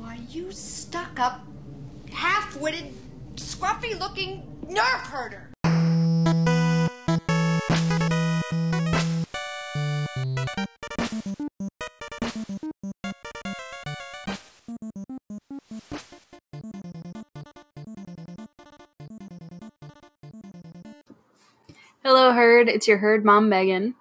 Why, you stuck up, half witted, scruffy looking nerf herder. Hello, Herd. It's your Herd Mom, Megan.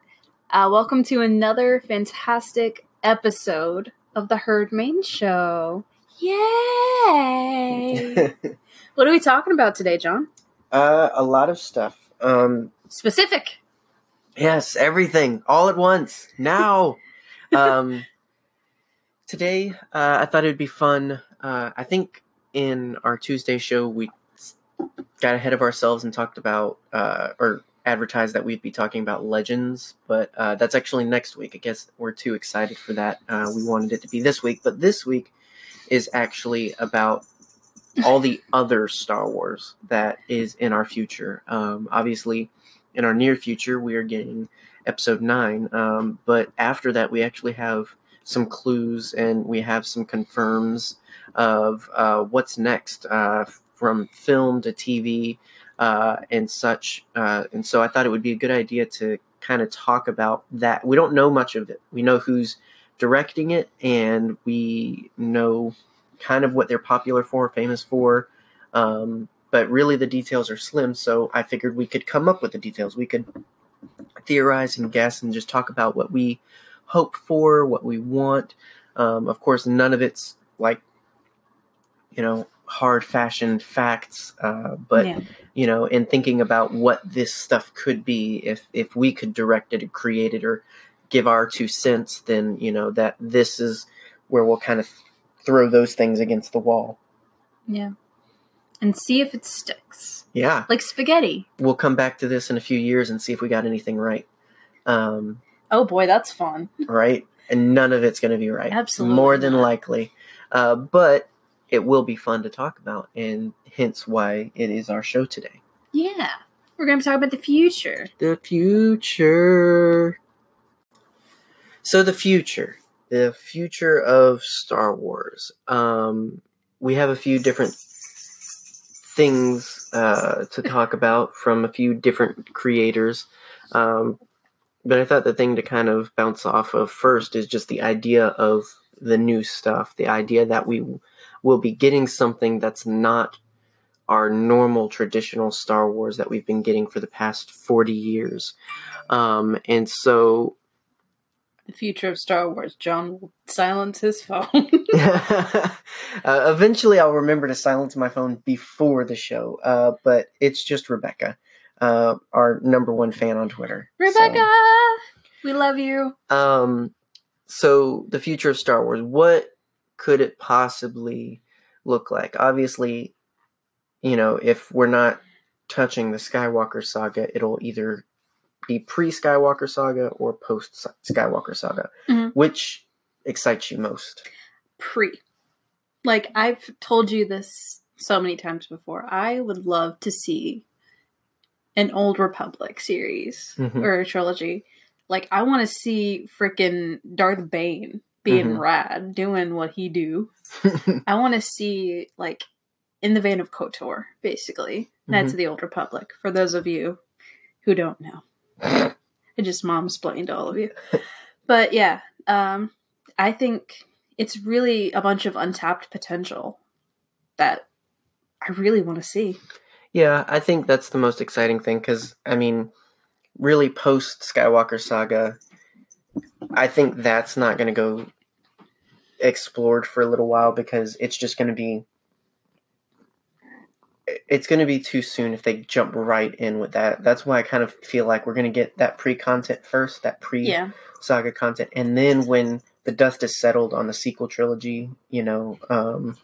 Uh, welcome to another fantastic episode of the Herd Main Show. Yay! what are we talking about today, John? Uh, a lot of stuff. Um, Specific. yes, everything all at once now. um, today, uh, I thought it'd be fun. Uh, I think in our Tuesday show we got ahead of ourselves and talked about uh, or advertised that we'd be talking about legends, but uh, that's actually next week. I guess we're too excited for that. Uh, we wanted it to be this week, but this week is actually about all the other Star Wars that is in our future. Um, obviously, in our near future, we are getting Episode Nine, um, but after that, we actually have some clues and we have some confirms of uh, what's next uh, from film to TV uh, and such. Uh, and so, I thought it would be a good idea to kind of talk about that. We don't know much of it. We know who's directing it, and we know kind of what they're popular for, famous for. Um, but really, the details are slim. So I figured we could come up with the details. We could theorize and guess and just talk about what we hope for, what we want. Um, of course, none of it's like, you know, hard fashioned facts. Uh, but Yeah. you know, in thinking about what this stuff could be, if if we could direct it or create it or give our two cents, then you know that this is where we'll kind of throw those things against the wall. Yeah. And see if it sticks. Yeah, Like spaghetti. we'll come back to this in a few years and see if we got anything right. Um, Oh boy, that's fun. right, and none of it's going to be right. Absolutely more than not. likely. Uh, but it will be fun to talk about, and hence why it is our show today. Yeah. We're going to talk about the future. The future. So the future, the future of Star Wars. Um, we have a few different things uh, to talk about from a few different creators. Um, but I thought the thing to kind of bounce off of first is just the idea of the new stuff, the idea that we will be getting something that's not our normal traditional Star Wars that we've been getting for the past 40 years. Um, and so The future of Star Wars. John will silence his phone. uh, eventually I'll remember to silence my phone before the show, uh, but it's just Rebecca, uh, our number one fan on Twitter. So- Rebecca! We love you. Um, so the future of Star Wars, what could it possibly look like? Obviously, you know, if we're not touching the Skywalker saga, it'll either be pre Skywalker saga or post Skywalker saga. Mhm. Which excites you most? pre. Like I've told you this so many times before. I would love to see an old Republic series Mhm. or a trilogy. Like I want to see freaking Darth Bane being Mhm. rad, doing what he do. I want to see like in the vein of KOTOR, basically. Knights of the Old Republic. For those of you who don't know, I just mom explained to all of you. But yeah, um, I think it's really a bunch of untapped potential that I really want to see. Yeah, I think that's the most exciting thing because, I mean, really post Skywalker saga, I think that's not going to go explored for a little while because it's just going to be. It's going to be too soon if they jump right in with that. That's why I kind of feel like we're going to get that pre content first, that pre Yeah, saga content, and then when the dust is settled on the sequel trilogy, you know, um,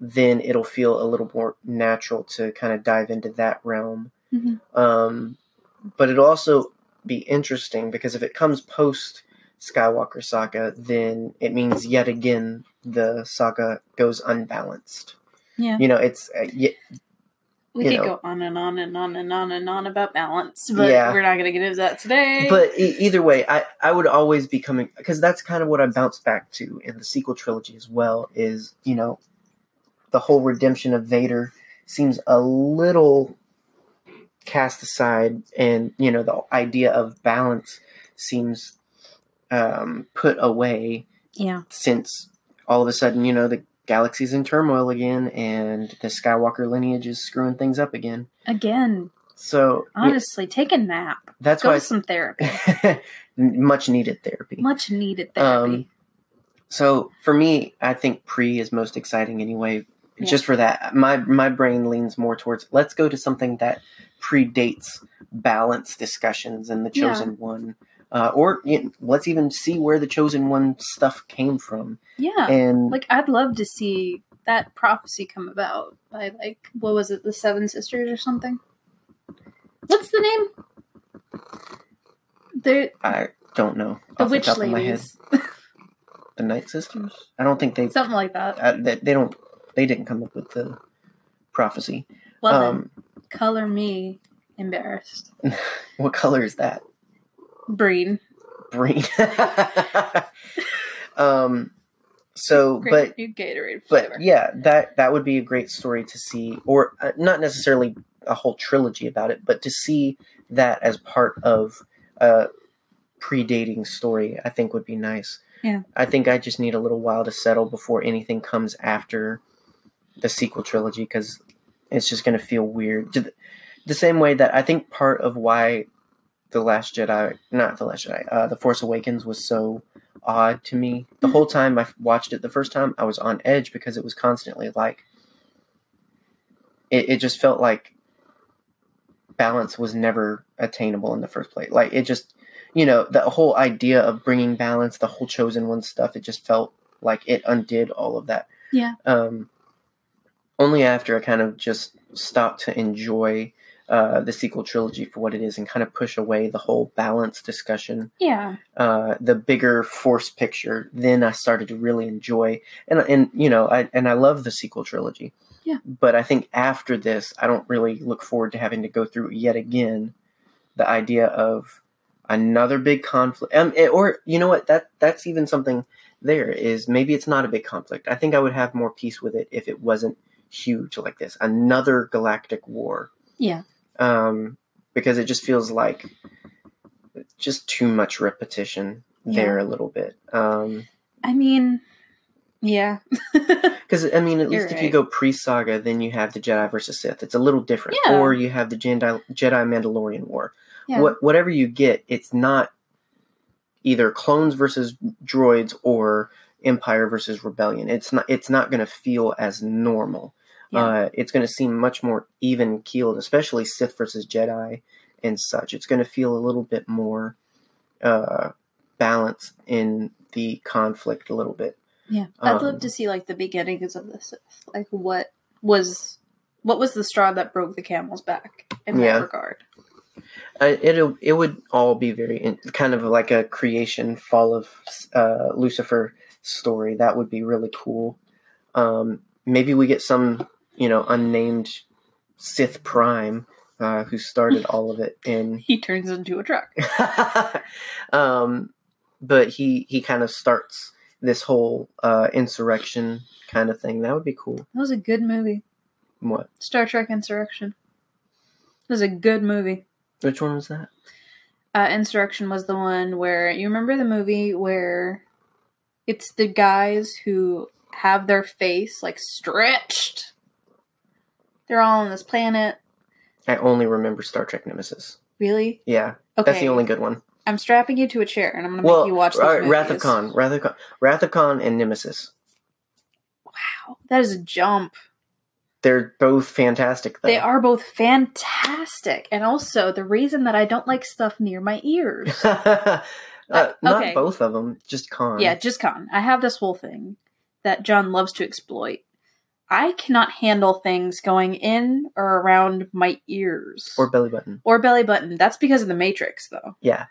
then it'll feel a little more natural to kind of dive into that realm. Mhm. Um, but it'll also be interesting because if it comes post Skywalker saga, then it means yet again the saga goes unbalanced. Yeah. You know, it's uh, y- We could know. go on and on and on and on and on about balance, but Yeah. we're not going to get into that today. but e- either way, I, I would always be coming because that's kind of what I bounce back to in the sequel trilogy as well. Is you know, the whole redemption of Vader seems a little cast aside, and you know the idea of balance seems um, put away yeah, since all of a sudden you know the galaxy's in turmoil again, and the Skywalker lineage is screwing things up again. again, So yeah, honestly, take a nap. that's Go why to some therapy. much needed therapy. Much needed therapy. Um, So for me, I think pre is most exciting anyway. Yeah. Just for that, my my brain leans more towards let's go to something that predates balance discussions and the Yeah. chosen one, uh, or you know, let's even see where the chosen one stuff came from. yeah. And like I'd love to see that prophecy come about by like what was it, the Seven Sisters or something? What's the name? The I don't know the witch top of my head. ladies, The Night Sisters. I don't think they something like that. uh, they, they don't they didn't come up with the prophecy. Well, um, color me embarrassed. what color is that? Breen, Breen. um. So, great but Gatorade flavor. but yeah, that that would be a great story to see, or uh, not necessarily a whole trilogy about it, but to see that as part of a predating story, I think would be nice. Yeah. I think I just need a little while to settle before anything comes after the sequel trilogy because it's just going to feel weird. The same way that I think part of why the Last Jedi, not the Last Jedi, uh, the Force Awakens was so odd to me. The whole time I watched it the first time, I was on edge because it was constantly like it, it just felt like balance was never attainable in the first place. Like it just, you know, the whole idea of bringing balance, the whole chosen one stuff, it just felt like it undid all of that. Yeah. Um, only after I kind of just stopped to enjoy uh, the sequel trilogy for what it is and kind of push away the whole balance discussion yeah, uh, the bigger force picture, then I started to really enjoy and and you know I and I love the sequel trilogy. Yeah. But I think after this, I don't really look forward to having to go through yet again the idea of another big conflict. Um, eh, or you know what that that's even something there is maybe it's not a big conflict. I think I would have more peace with it if it wasn't huge like this. Another galactic war yeah, um, because it just feels like just too much repetition there a little bit. Um, I mean, yeah, because I mean, at You're least if you go pre-saga, then you have the Jedi versus Sith. It's a little different, Yeah. or you have the Jedi Jedi Mandalorian War. yeah, What whatever you get, it's not either clones versus droids or Empire versus Rebellion. It's not. It's not going to feel as normal. Yeah. Uh, it's going to seem much more even keeled, especially Sith versus Jedi and such. It's going to feel a little bit more uh, balanced in the conflict a little bit. yeah. I'd um, love to see like the beginnings of this, like what was what was the straw that broke the camel's back in Yeah. that regard. Uh, it it would all be very in, kind of like a creation fall of uh, Lucifer story. That would be really cool. Um, maybe we get some you know unnamed Sith Prime uh, who started all of it And He turns into a truck. um, but he he kind of starts this whole uh, insurrection kind of thing. That would be cool. That was a good movie. What? Star Trek Insurrection. It was a good movie. Which one was that? Uh, Insurrection was the one where you remember the movie where it's the guys who have their face like stretched. They're all on this planet. I only remember Star Trek Nemesis. Really? Yeah, Okay. that's the only good one. I'm strapping you to a chair and I'm gonna Well, make you watch all right, Wrath of. Khan, Wrath of Khan, Wrath of Khan, and Nemesis. Wow, that is a jump. They're both fantastic. Though. They are both fantastic, and also the reason that I don't like stuff near my ears. uh, not okay. both of them, just Khan. Yeah, just Khan. I have this whole thing that John loves to exploit. I cannot handle things going in or around my ears or belly button. or belly button. That's because of the Matrix, though. Yeah,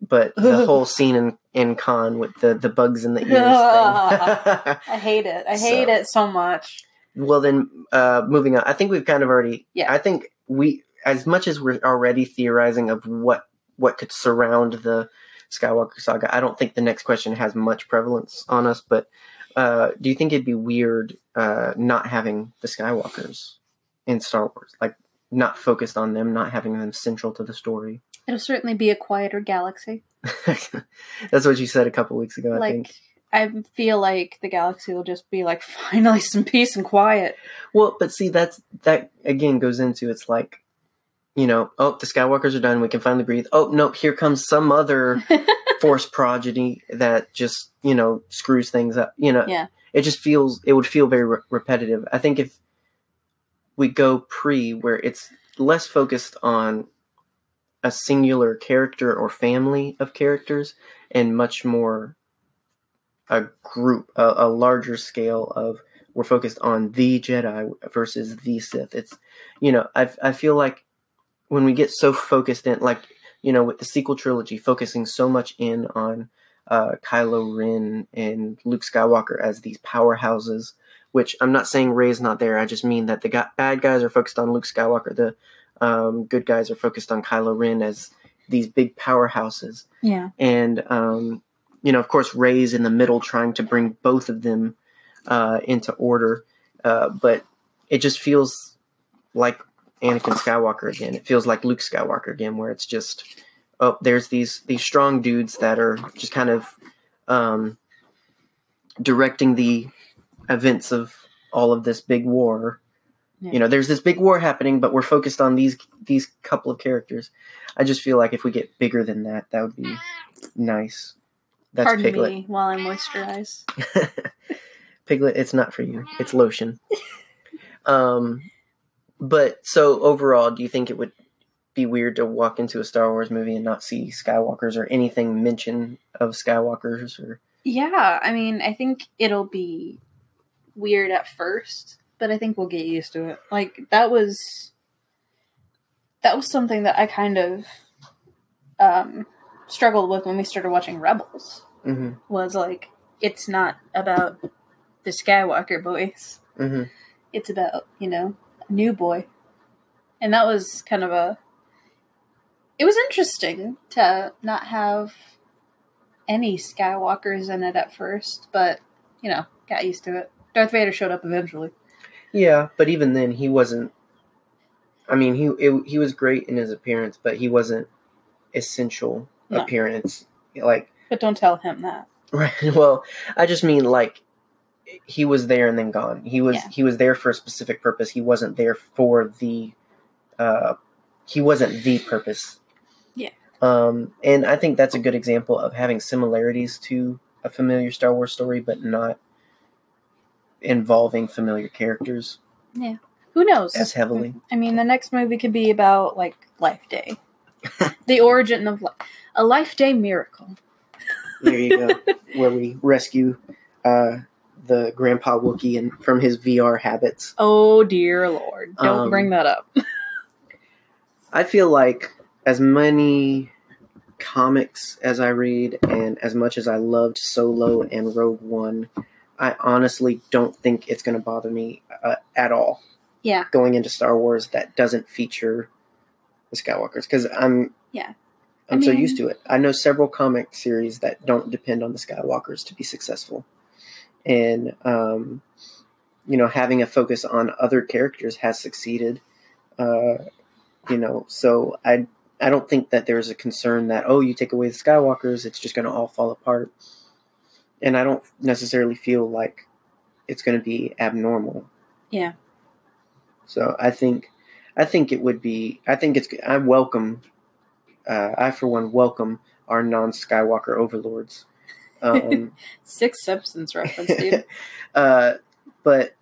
but the whole scene in in Khan with the the bugs in the ears. thing. I hate it. I hate So- it so much. well then, uh, moving on. I think we've kind of already. Yeah. I think we, as much as we're already theorizing of what what could surround the Skywalker saga, I don't think the next question has much prevalence on us. But uh, do you think it'd be weird uh, not having the Skywalkers in Star Wars, like not focused on them, not having them central to the story? It'll certainly be a quieter galaxy. That's what you said a couple weeks ago. I like think. I feel like the galaxy will just be like finally some peace and quiet. Well, but see, that's that again goes into it's like, you know, oh, the Skywalkers are done. We can finally breathe. Oh no, here comes some other force progeny that just you know screws things up. You know, Yeah. it just feels it would feel very re- repetitive. I think if we go pre, where it's less focused on a singular character or family of characters, and much more a group, a, a larger scale of we're focused on the Jedi versus the Sith. It's you know I I feel like when we get so focused in like you know with the sequel trilogy focusing so much in on uh, Kylo Ren and Luke Skywalker as these powerhouses. Which I'm not saying Rey's not there. I just mean that the bad guys are focused on Luke Skywalker. The um, good guys are focused on Kylo Ren as these big powerhouses Yeah. and um, you know, of course, Rey's in the middle trying to bring both of them uh, into order, uh, but it just feels like Anakin Skywalker again. It feels like Luke Skywalker again, where it's just oh, there's these these strong dudes that are just kind of um, directing the events of all of this big war. Yeah. You know, there's this big war happening, but we're focused on these these couple of characters. I just feel like if we get bigger than that, that would be nice. That's Pardon Piglet. me while I moisturize. Piglet, it's not for you. It's lotion. um, but so overall, do you think it would be weird to walk into a Star Wars movie and not see Skywalkers or anything mention of Skywalkers? Or Yeah, I mean, I think it'll be weird at first, but I think we'll get used to it. Like that was that was something that I kind of um struggled with when we started watching Rebels. hmm Was like it's not about the Skywalker boys. hmm It's about, you know, new boy. And that was kind of a it was interesting to not have any Skywalkers in it at first, but you know, got used to it. Darth Vader showed up eventually. Yeah, but even then, he wasn't. I mean, he it, he was great in his appearance, but he wasn't essential No. appearance. Like But don't tell him that. Right. Well, I just mean like he was there and then gone. He was Yeah. he was there for a specific purpose. He wasn't there for the uh he wasn't the purpose. Yeah. Um and I think that's a good example of having similarities to a familiar Star Wars story but not involving familiar characters Yeah. Who knows? as heavily. I mean, the next movie could be about like Life Day, the origin of li- a Life Day miracle. There you go. where we rescue uh the grandpa Wookie and from his VR habits. Oh dear lord! Don't Um, bring that up. I feel like as many comics as I read and as much as I loved Solo and Rogue One, I honestly don't think it's going to bother me uh, at all yeah, going into Star Wars that doesn't feature the Skywalkers because I'm Yeah. I'm I so used to it. I know several comic series that don't depend on the Skywalkers to be successful, and um, you know having a focus on other characters has succeeded. Uh, you know, so I I don't think that there's a concern that oh you take away the Skywalkers it's just going to all fall apart, and I don't necessarily feel like it's going to be abnormal. Yeah. So I think I think it would be I think it's I welcome uh, I for one welcome our non Skywalker overlords. Um, Six Simpsons reference, dude. uh, but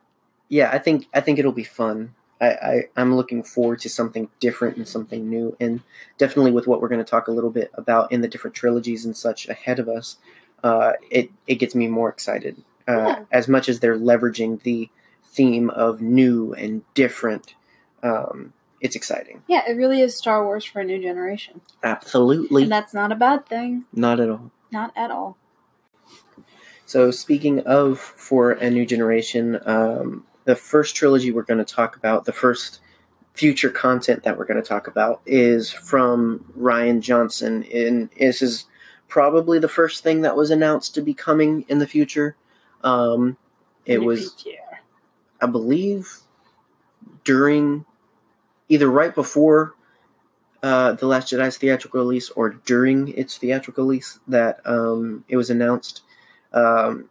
yeah, I think I think it'll be fun. I, I I'm looking forward to something different and something new, and definitely with what we're going to talk a little bit about in the different trilogies and such ahead of us. Uh, it it gets me more excited. Uh, Yeah. As much as they're leveraging the theme of new and different, um, it's exciting. yeah, it really is Star Wars for a new generation, Absolutely, and that's not a bad thing. not at all. Not at all. So speaking of for a new generation, um, the first trilogy we're going to talk about, the first future content that we're going to talk about, is from Rian Johnson. And this is probably the first thing that was announced to be coming in the future. Um, it was, I believe, during either right before uh, the Last Jedi's theatrical release or during its theatrical release that um, it was announced. Um,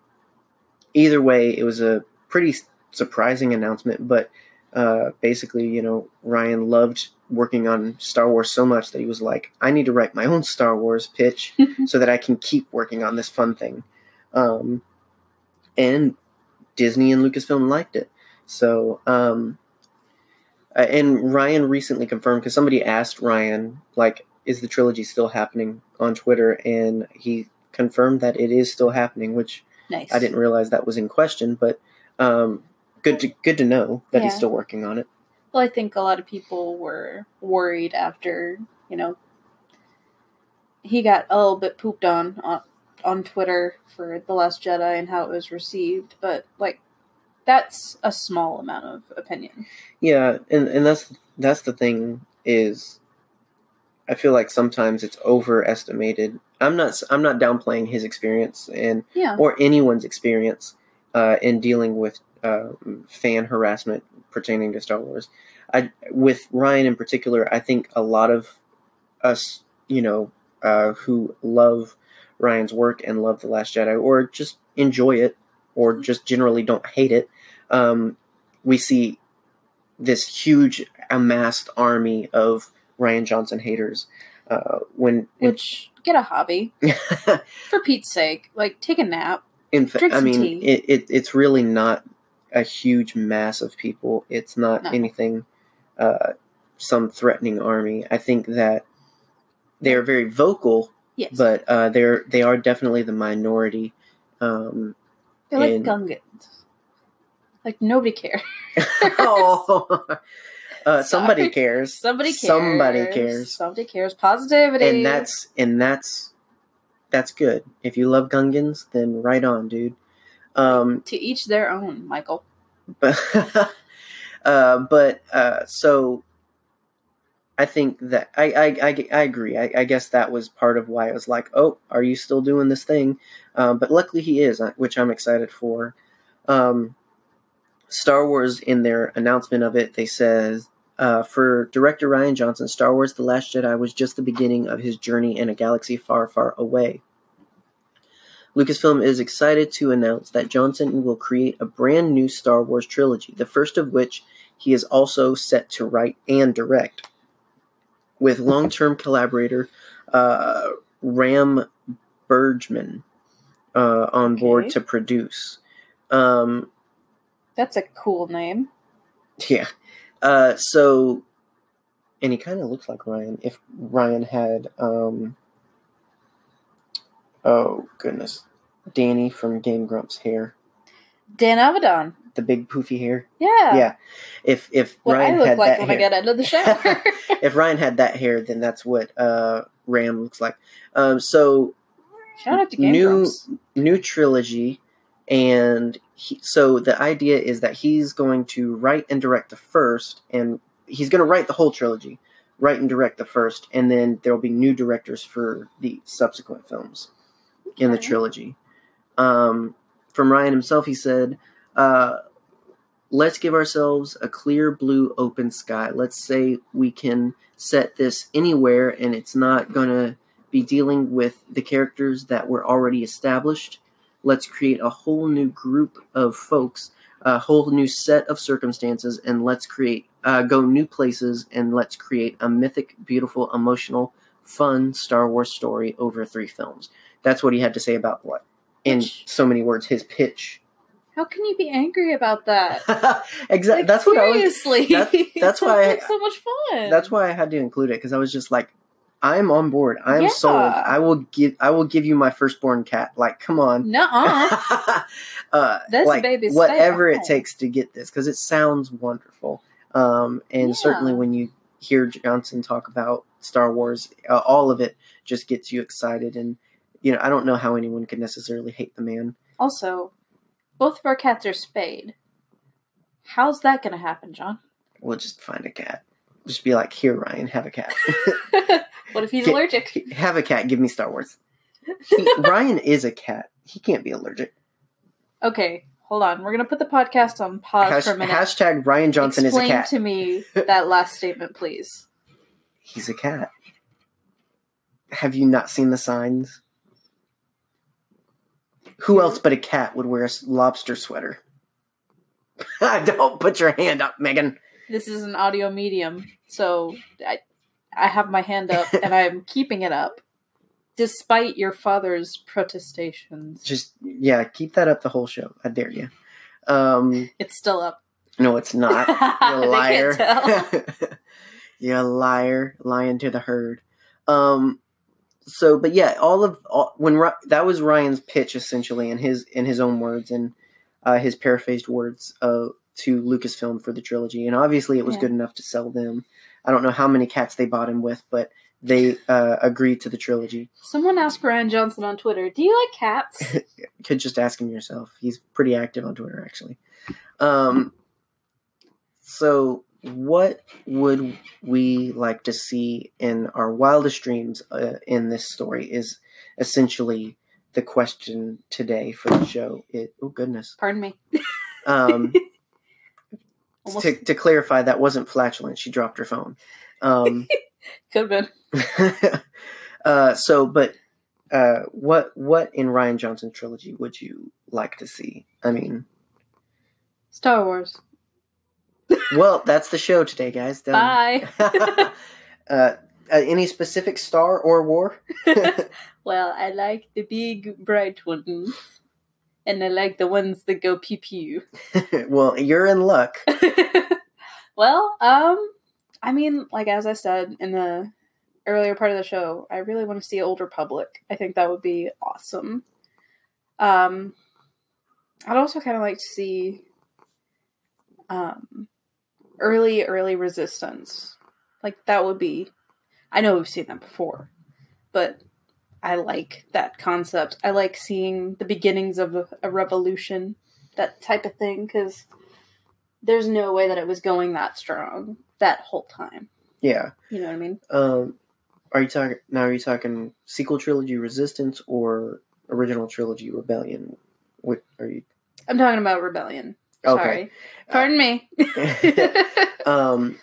either way, it was a pretty surprising announcement, but uh, basically, you know, Rian loved working on Star Wars so much that he was like, I need to write my own Star Wars pitch so that I can keep working on this fun thing. Um, and Disney and Lucasfilm liked it. So, um, uh, and Rian recently confirmed because somebody asked Rian, like, is the trilogy still happening on Twitter? And he confirmed that it is still happening, which Nice. I didn't realize that was in question, but um, good to good to know that he's still working on it. Well, I think a lot of people were worried after, you know, he got a little bit pooped on on, on Twitter for The Last Jedi and how it was received, but like that's a small amount of opinion. Yeah, and and that's that's the thing is, I feel like sometimes it's overestimated. I'm not I'm not downplaying his experience and Yeah. or anyone's experience uh, in dealing with uh, fan harassment pertaining to Star Wars. I with Rian in particular, I think a lot of us, you know, uh, who love Rian's work and love The Last Jedi, or just enjoy it, or just generally don't hate it, um, we see this huge amassed army of Rian Johnson haters. Uh, when Which get a hobby for Pete's sake. Like take a nap. in fa- Drink I some mean, tea. it, it it's really not a huge mass of people. It's not No. anything, uh, some threatening army. I think that they are very vocal, Yes. but uh, they're they are definitely the minority. Um, They're like and- Gungans. Like nobody cares. oh, uh, somebody cares. Somebody cares. Somebody cares. Somebody cares. Positivity. and that's and that's that's good. If you love Gungans, then right on, dude. Um, to each their own, Michael. but uh, but uh, so I think that I I, I, I agree. I, I guess that was part of why I was like, oh, are you still doing this thing? Um, but luckily he is, uh, which I'm excited for. Um, Star Wars in their announcement of it, they says. Uh, for director Rian Johnson, Star Wars The Last Jedi was just the beginning of his journey in a galaxy far, far away. Lucasfilm is excited to announce that Johnson will create a brand new Star Wars trilogy, the first of which he is also set to write and direct, with long term collaborator uh, Ram Bergman uh, on board to produce. Um, That's a cool name. yeah. Uh, so, and he kind of looks like Rian. If Rian had, um, oh goodness, Danny from Game Grumps hair, Dan Avidan. the big poofy hair. Yeah. Yeah. If if What Rian I look had like that when hair, I get out of the shower. if Rian had that hair, then that's what uh, Ram looks like. Um, so Shout out to Game New- Grumps. new trilogy, and he, so the idea is that he's going to write and direct the first, and he's going to write the whole trilogy, write and direct the first, and then there will be new directors for the subsequent films in the trilogy. Um, from Rian himself, he said, uh, "Let's give ourselves a clear blue open sky. Let's say we can set this anywhere, and it's not gonna be dealing with the characters that were already established. Let's create a whole new group of folks, a whole new set of circumstances, and let's create uh, go new places, and let's create a mythic, beautiful, emotional." Fun Star Wars story over three films. That's what he had to say about what, in Which- so many words, his pitch. How can you be angry about that? exactly. Like, that's what I was. seriously. that- that's why I- like so much fun. That's why I had to include it because I was just like, I'm on board. I'm Yeah. sold. I will give. I will give you my firstborn cat. Like, come on. Nuh-uh. uh, This like, baby whatever at it takes to get this because it sounds wonderful. Um, and Yeah. certainly when you hear Johnson talk about Star Wars, uh, all of it just gets you excited. And you know, I don't know how anyone could necessarily hate the man. Also, both of our cats are spayed. How's that gonna happen, John? We'll just find a cat. Just be like, here, Rian, have a cat. what if he's Get- allergic? have a cat. Give me Star Wars. He, Rian is a cat. He can't be allergic. Okay, hold on. We're gonna put the podcast on pause Hash- for a minute. hashtag Rian Johnson Explain is a cat. to me that last statement, please. He's a cat. Have you not seen the signs? Who else but a cat would wear a lobster sweater? Don't put your hand up, Megan. This is an audio medium, so I, I have my hand up and I'm keeping it up, despite your father's protestations. Just yeah, keep that up the whole show. I dare you. Um, It's still up. no, it's not. You liar. you liar, lying to the herd. Um, so, but yeah, all of all, when that was Rian's pitch essentially in his in his own words and uh, his paraphrased words uh, to Lucasfilm for the trilogy, and obviously it was Yeah. good enough to sell them. I don't know how many cats they bought him with, but they uh, agreed to the trilogy. Someone asked Rian Johnson on Twitter, "Do you like cats?" Could just ask him yourself. He's pretty active on Twitter, actually. Um, so, what would we like to see in our wildest dreams uh, in this story? Is essentially the question today for the show. It, oh goodness. Pardon me. Um, Almost to, to clarify, that wasn't flatulent. She dropped her phone. Um, could have been. uh, so, but uh, what what in Rian Johnson's trilogy would you like to see? I mean, Star Wars. well, that's the show today, guys. Done. Bye. uh, uh, any specific star or war? well, I like the big bright ones, and I like the ones that go pew pew. well, you're in luck. well, um, I mean, like as I said in the earlier part of the show, I really want to see Old Republic. I think that would be awesome. Um, I'd also kind of like to see um early early resistance. Like that would be. I know we've seen that before, but I like that concept. I like seeing the beginnings of a, a revolution, that type of thing, because there's no way that it was going that strong that whole time. Yeah. You know what I mean? Um, are you talking now? Are you talking sequel trilogy Resistance or original trilogy Rebellion? What are you? I'm talking about rebellion. Sorry. Pardon me. Um,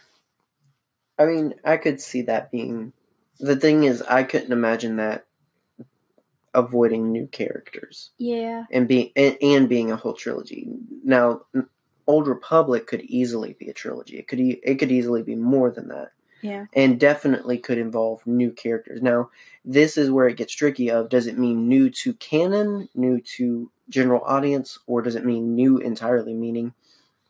I mean, I could see that being. The thing is, I couldn't imagine that avoiding new characters yeah. and being and, and being a whole trilogy. Now, Old Republic could easily be a trilogy. It could e- it could easily be more than that. Yeah. and definitely could involve new characters. Now, this is where it gets tricky of does it mean new to canon, new to general audience, or does it mean new entirely, meaning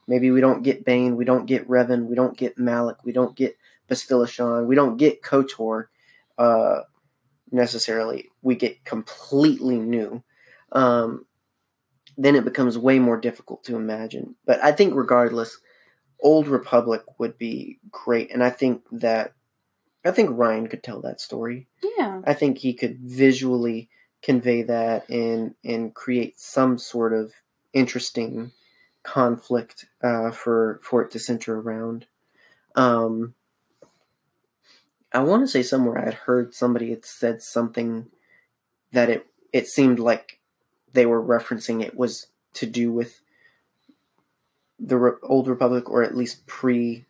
maybe we don't get Bane, we don't get Revan, we don't get Malak, we don't get Bastila Shan, we don't get KOTOR uh, necessarily. We get completely new. Um, then it becomes way more difficult to imagine. But I think regardless, Old Republic would be great, and I think that I think Rian could tell that story. Yeah. I think he could visually convey that and and create some sort of interesting conflict uh, for for it to center around. Um, I want to say somewhere I had heard somebody had said something that it it seemed like they were referencing it was to do with the Re- old Republic or at least pre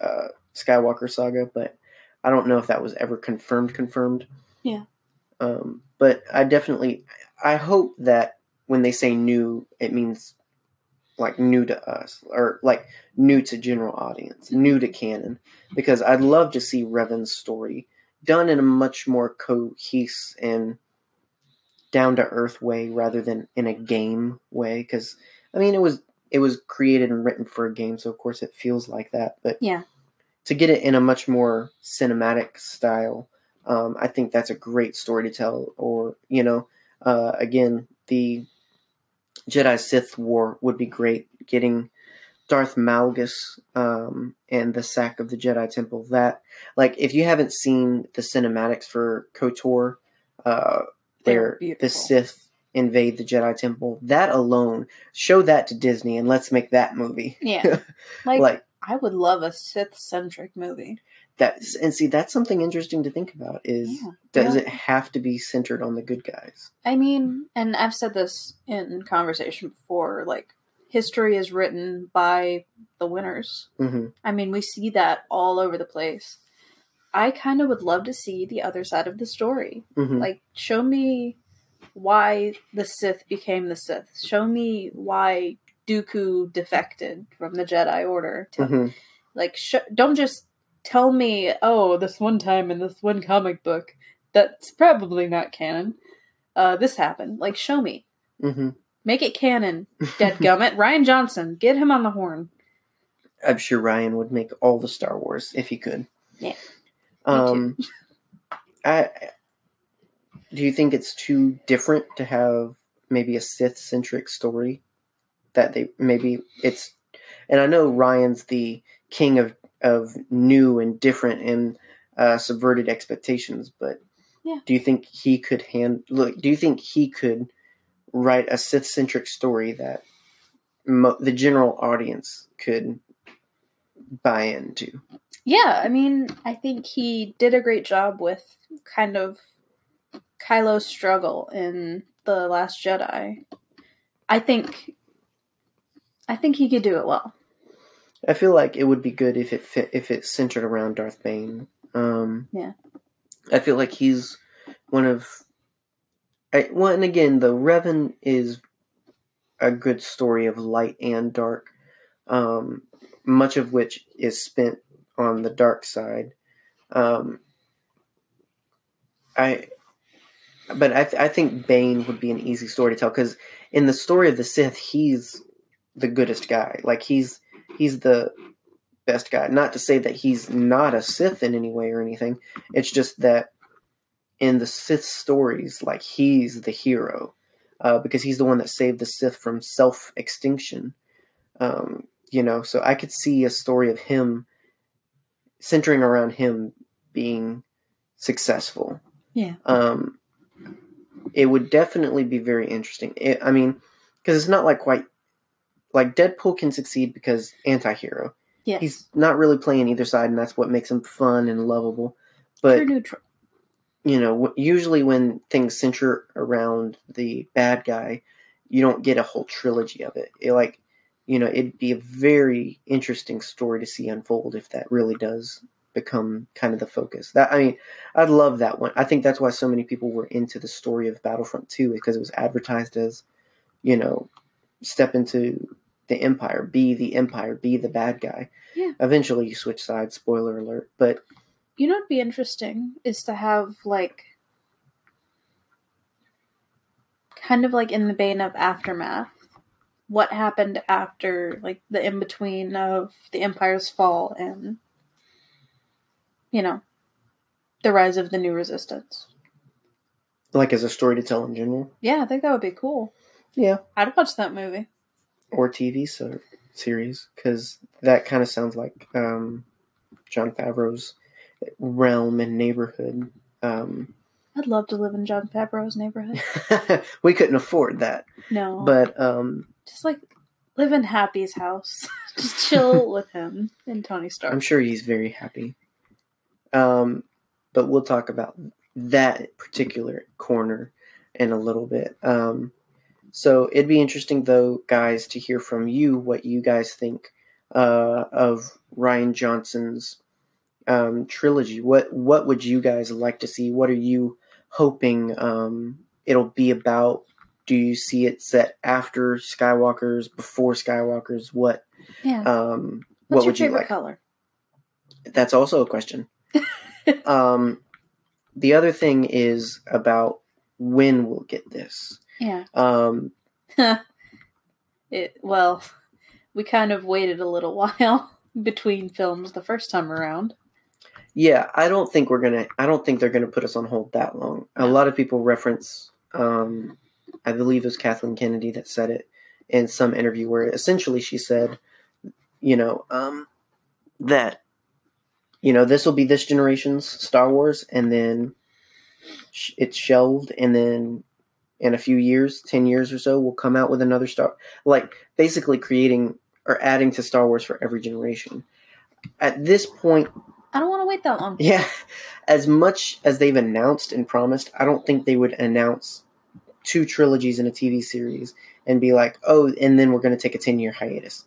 uh, Skywalker saga, but I don't know if that was ever confirmed. Confirmed. Yeah. Um, but I definitely, I hope that when they say new, it means like new to us or like new to general audience, new to canon, because I'd love to see Revan's story done in a much more cohesive and down to earth way rather than in a game way. Because I mean, it was it was created and written for a game, so of course it feels like that. But Yeah. to get it in a much more cinematic style, um, I think that's a great story to tell. Or you know, uh, again, the Jedi Sith War would be great. Getting Darth Malgus um, and the sack of the Jedi Temple. That like if you haven't seen the cinematics for Kotor, uh, they're the. Sith invade the Jedi Temple. That alone, show that to Disney and let's make that movie. Yeah. Like, like I would love a Sith centric movie. That, and see that's something interesting to think about. Is Yeah. does Yeah. it have to be centered on the good guys? I mean, and I've said this in conversation before, like history is written by the winners. hmm I mean, we see that all over the place. I kind of would love to see the other side of the story. hmm Like, show me why the Sith became the Sith. Show me why Dooku defected from the Jedi Order. Tell- hmm Like, sh- don't just tell me, oh, this one time in this one comic book that's probably not canon. Uh, this happened. Like, show me. hmm Make it canon. Dead gummit. Rian Johnson, get him on the horn. I'm sure Rian would make all the Star Wars if he could. Yeah. Um, I do you think it's too different to have maybe a Sith centric story that they maybe it's and I know Rian's the king of of new and different and uh, subverted expectations, but Yeah. do you think he could hand look? Do you think he could write a Sith centric story that mo- the general audience could buy into? Yeah, I mean, I think he did a great job with kind of Kylo's struggle in The Last Jedi. I think I think he could do it well. I feel like it would be good if it fit if it centered around Darth Bane. Um, Yeah. I feel like he's one of. I, well, and again, the Revan is a good story of light and dark, um, much of which is spent on the dark side. Um, I, but I, th- I think Bane would be an easy story to tell because in the story of the Sith, he's the goodest guy. Like he's he's the best guy. Not to say that he's not a Sith in any way or anything. It's just that in the Sith stories, like he's the hero uh, because he's the one that saved the Sith from self extinction. Um, you know, so I could see a story of him centering around him being successful. Yeah. Um, it would definitely be very interesting. It, I mean, because it's not like quite like Deadpool can succeed because anti-hero. Yes. He's not really playing either side, and that's what makes him fun and lovable. But you know, usually when things center around the bad guy, you don't get a whole trilogy of it. It like, you know, it'd be a very interesting story to see unfold if that really does become kind of the focus. That I mean, I'd love that one. I think that's why so many people were into the story of Battlefront 2 because it was advertised as, you know, step into the empire, be the empire, be the bad guy. Yeah. Eventually you switch sides, spoiler alert, but You know what'd be interesting is to have like kind of like in the vein of aftermath. What happened after like the in between of the Empire's fall and you know the rise of the new resistance. like as a story to tell in general. Yeah, I think that would be cool. Yeah. I'd watch that movie. Or TV so, series because that kind of sounds like um, Jon Favreau's realm and neighborhood. Um, I'd love to live in Jon Favreau's neighborhood. we couldn't afford that, No, but um, just like live in Happy's house, just chill with him and Tony Stark. I'm sure he's very happy. Um, but we'll talk about that particular corner in a little bit. Um, so it'd be interesting, though, guys, to hear from you what you guys think uh, of Rian Johnson's um, trilogy. What what would you guys like to see? What are you hoping um, it'll be about? Do you see it set after Skywalker's, before Skywalker's? What yeah. um, What's what your would you favorite like? color? That's also a question. um, the other thing is about when we'll get this. Yeah. Um, It, well, we kind of waited a little while between films the first time around. yeah, I don't think we're gonna. I don't think they're gonna put us on hold that long. A lot of people reference. Um, I believe it was Kathleen Kennedy that said it in some interview where essentially she said, you know, um, that you know this will be this generation's Star Wars, and then sh- it's shelved, and then in a few years, 10 years or so, will come out with another Star like basically creating or adding to Star Wars for every generation. At this point, I don't want to wait that long. yeah, as much as they've announced and promised, I don't think they would announce two trilogies in a TV series and be like, "Oh, and then we're going to take a 10-year hiatus."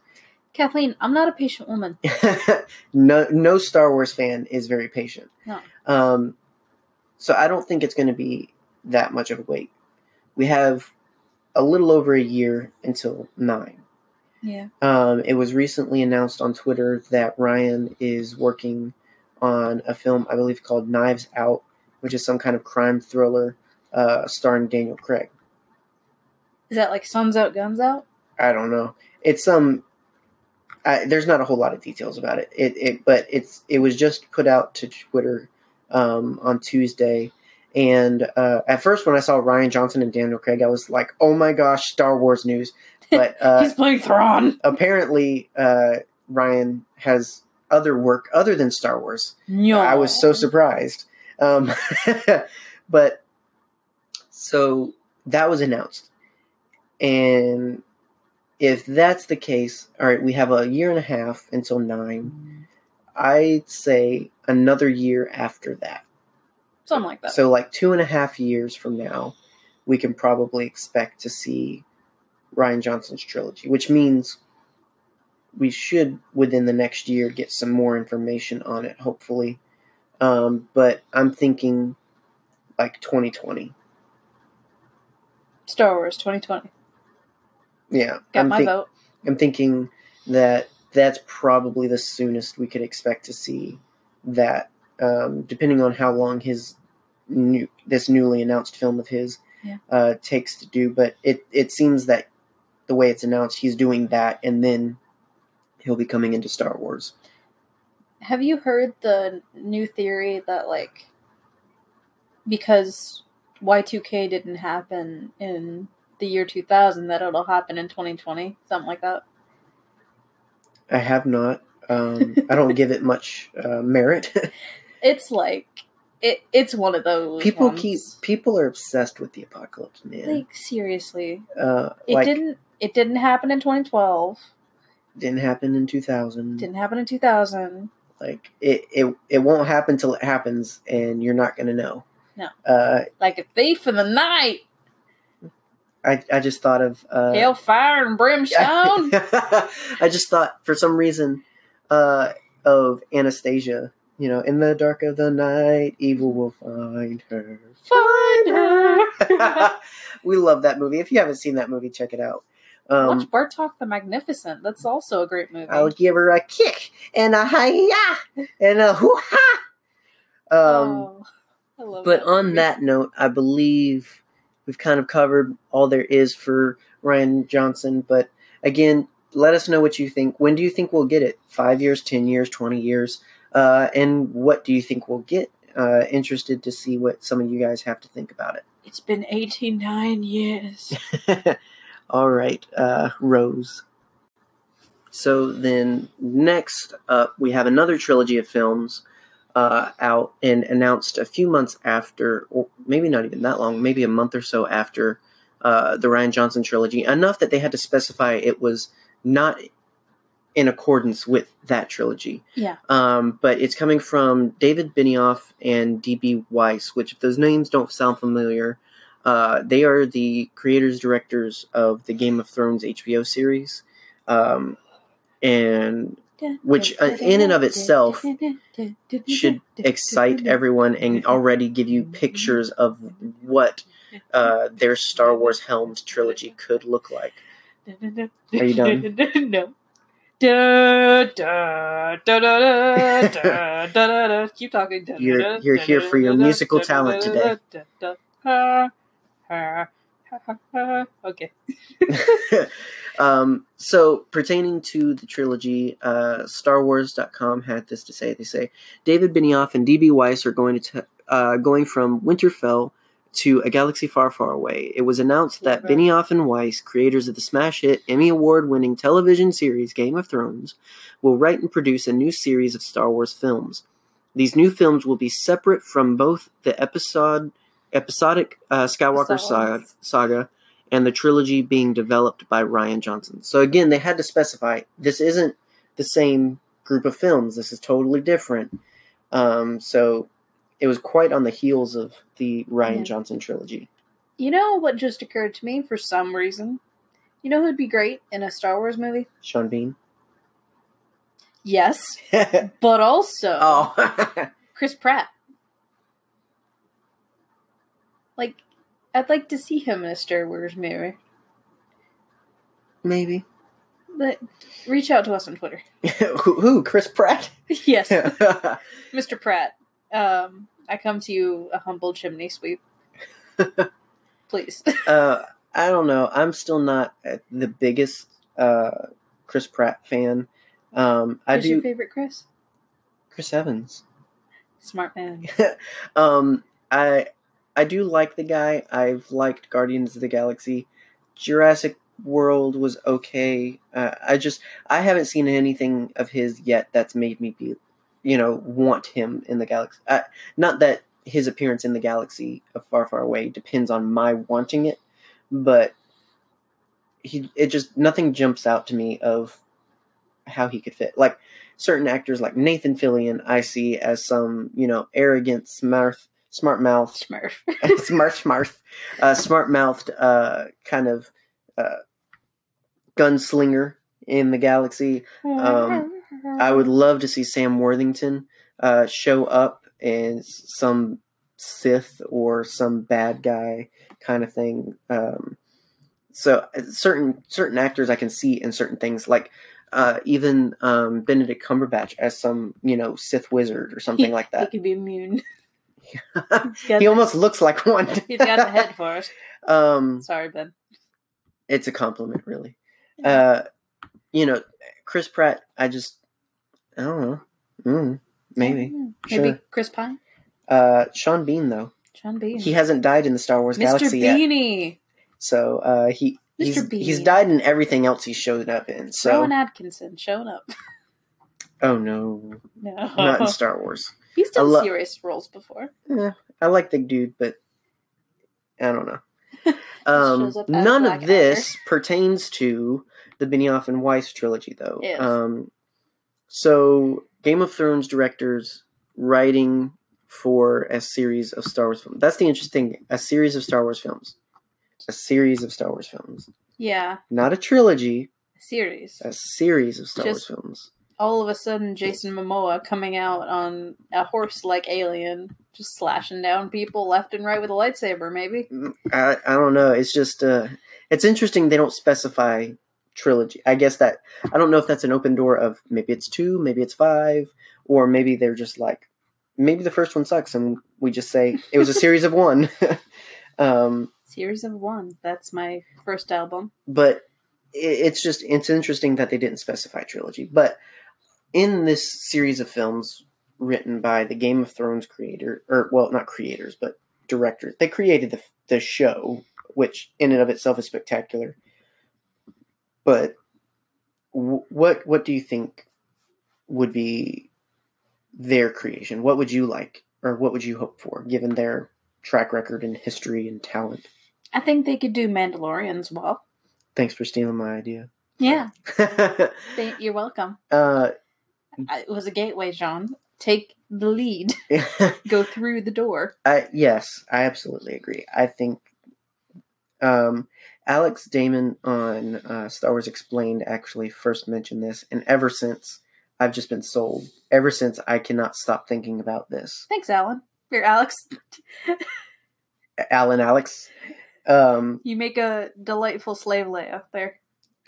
Kathleen, I'm not a patient woman. no no Star Wars fan is very patient. No. Um so I don't think it's going to be that much of a wait. We have a little over a year until 9. Yeah. Um, it was recently announced on Twitter that Rian is working on a film, I believe, called Knives Out, which is some kind of crime thriller uh, starring Daniel Craig. Is that like Suns Out, Guns Out? I don't know. It's some. I, there's not a whole lot of details about it. It, it but it's it was just put out to Twitter um, on Tuesday, and uh, at first when I saw Rian Johnson and Daniel Craig, I was like, "Oh my gosh, Star Wars news!" But uh, He's playing Thrawn. apparently, uh, Rian has other work other than Star Wars. No. I was so surprised. Um, but so that was announced. And if that's the case, all right, we have a year and a half until nine. I'd say another year after that. Something like that. So, like two and a half years from now, we can probably expect to see Rian Johnson's trilogy, which means we should within the next year get some more information on it, hopefully. Um, but I'm thinking like 2020. Star Wars 2020. Yeah, Got I'm, my think- vote. I'm thinking that that's probably the soonest we could expect to see that, um, depending on how long his new this newly announced film of his Yeah. uh, takes to do. But it it seems that the way it's announced, he's doing that, and then he'll be coming into Star Wars. Have you heard the new theory that like because Y2K didn't happen in the year 2000 that it'll happen in 2020, something like that? I have not. Um, I don't give it much uh, merit. It's like it it's one of those people ones. keep people are obsessed with the apocalypse, man. like seriously. uh, It like didn't it didn't happen in 2012. didn't happen in 2000. Didn't happen in 2000. Like it, it, it won't happen till it happens, and you're not gonna know. No. Uh, Like a thief in the night. I, I just thought of uh, Hellfire and brimstone. I just thought for some reason uh, of Anastasia. You know, in the dark of the night, evil will find her. Find her. we love that movie. If you haven't seen that movie, check it out. Um, Watch Bartok the Magnificent. That's also a great movie. I'll give her a kick and a hi-ya and a hoo-ha. Um, oh, but that on movie. that note, I believe we've kind of covered all there is for Rian Johnson. But again, let us know what you think. When do you think we'll get it? Five years, ten years, twenty years? Uh, and what do you think we'll get? Uh, interested to see what some of you guys have to think about it. It's been 89 years. All right, uh, Rose. So then, next up, we have another trilogy of films uh, out and announced a few months after, or maybe not even that long, maybe a month or so after uh, the Rian Johnson trilogy. Enough that they had to specify it was not in accordance with that trilogy. Yeah. Um, but it's coming from David Benioff and D.B. Weiss, which, if those names don't sound familiar, uh, they are the creators directors of the Game of Thrones HBO series, um, and Which, uh, in and of itself, should excite everyone and already give you pictures of what uh, their Star Wars helmed trilogy could look like. Are you done? no. Keep talking. You're- you're here for your musical talent da, today. Okay. um, so, pertaining to the trilogy, uh, StarWars.com had this to say. They say David Benioff and D.B. Weiss are going to t- uh, going from Winterfell to a galaxy far, far away. It was announced that Right. Benioff and Weiss, creators of the smash hit Emmy Award winning television series Game of Thrones, will write and produce a new series of Star Wars films. These new films will be separate from both the episode episodic uh, Skywalker saga, saga and the trilogy being developed by Rian Johnson. So again, they had to specify this isn't the same group of films. This is totally different. Um, so it was quite on the heels of the Rian Yeah. Johnson trilogy. You know what just occurred to me for some reason? You know who'd be great in a Star Wars movie? Sean Bean. Yes, but also oh, Chris Pratt. Like, I'd like to see him in a Star Wars movie. maybe. But reach out to us on Twitter. who, who? Chris Pratt? yes, Mr. Pratt. Um, I come to you a humble chimney sweep. Please. uh, I don't know. I'm still not uh, the biggest uh, Chris Pratt fan. Um, I Who's your do favorite Chris? Chris Evans. Smart man. um, I I do like the guy. I've liked Guardians of the Galaxy. Jurassic World was okay. Uh, I just I haven't seen anything of his yet that's made me be, you know, want him in the galaxy. I, not that his appearance in the galaxy of Far Far Away depends on my wanting it, but he it just nothing jumps out to me of how he could fit. Like certain actors like Nathan Fillion, I see as some, you know, arrogant, smart, smart mouth, Smurf. smart, smart, uh, smart mouthed, uh, kind of uh, gunslinger in the galaxy. Um, I would love to see Sam Worthington uh, show up as some Sith or some bad guy kind of thing. Um, so uh, certain certain actors I can see in certain things, like uh, even um, Benedict Cumberbatch as some you know Sith wizard or something like that. He could be immune. he He's almost looks like one. he's got the head for it. um, Sorry, Ben. it's a compliment, really. Uh, you know, Chris Pratt. I just, I don't know. Mm, maybe. Mm, Sure. Maybe Chris Pine? Uh, Sean Bean though. Sean Bean. He hasn't died in the Star Wars Mr. galaxy yet, Beanie. so uh, he Mr. he's, he's died in everything else he's showed up in. So Rowan Atkinson showing up. oh no, No. not in Star Wars. He's done lo- serious roles before. Eh, I like the dude, but I don't know. Um, none of this pertains to the Benioff and Weiss trilogy, though. Yes. Um, so, Game of Thrones directors writing for a series of Star Wars films. That's the interesting thing. A series of Star Wars films. A series of Star Wars films. Yeah, Not a trilogy, A series. a series of Star Just- Wars films. All of a sudden, Jason Momoa coming out on a horse-like alien, just slashing down people left and right with a lightsaber. Maybe. I, I don't know. It's just uh, it's interesting they don't specify trilogy. I guess that I don't know if that's an open door of maybe it's two, maybe it's five, or maybe they're just like maybe the first one sucks and we just say it was a series of one. um, Series of one. That's my first album. but it, it's just it's interesting that they didn't specify trilogy. But in this series of films written by the Game of Thrones creator, or well, not creators, but directors, they created the the show, which in and of itself is spectacular. But w- what what do you think would be their creation? What would you like, or what would you hope for, given their track record and history and talent? I think they could do Mandalorians well. Thanks for stealing my idea. Yeah, you're welcome. uh, It was a gateway, John. Take the lead. Go through the door. I, yes, I absolutely agree. I think um, Alex Damon on uh, Star Wars Explained actually first mentioned this, and ever since I've just been sold. Ever since I cannot stop thinking about this. Thanks, Alan. You're Alex. Alan Alex. Um, You make a delightful slave Leia up there.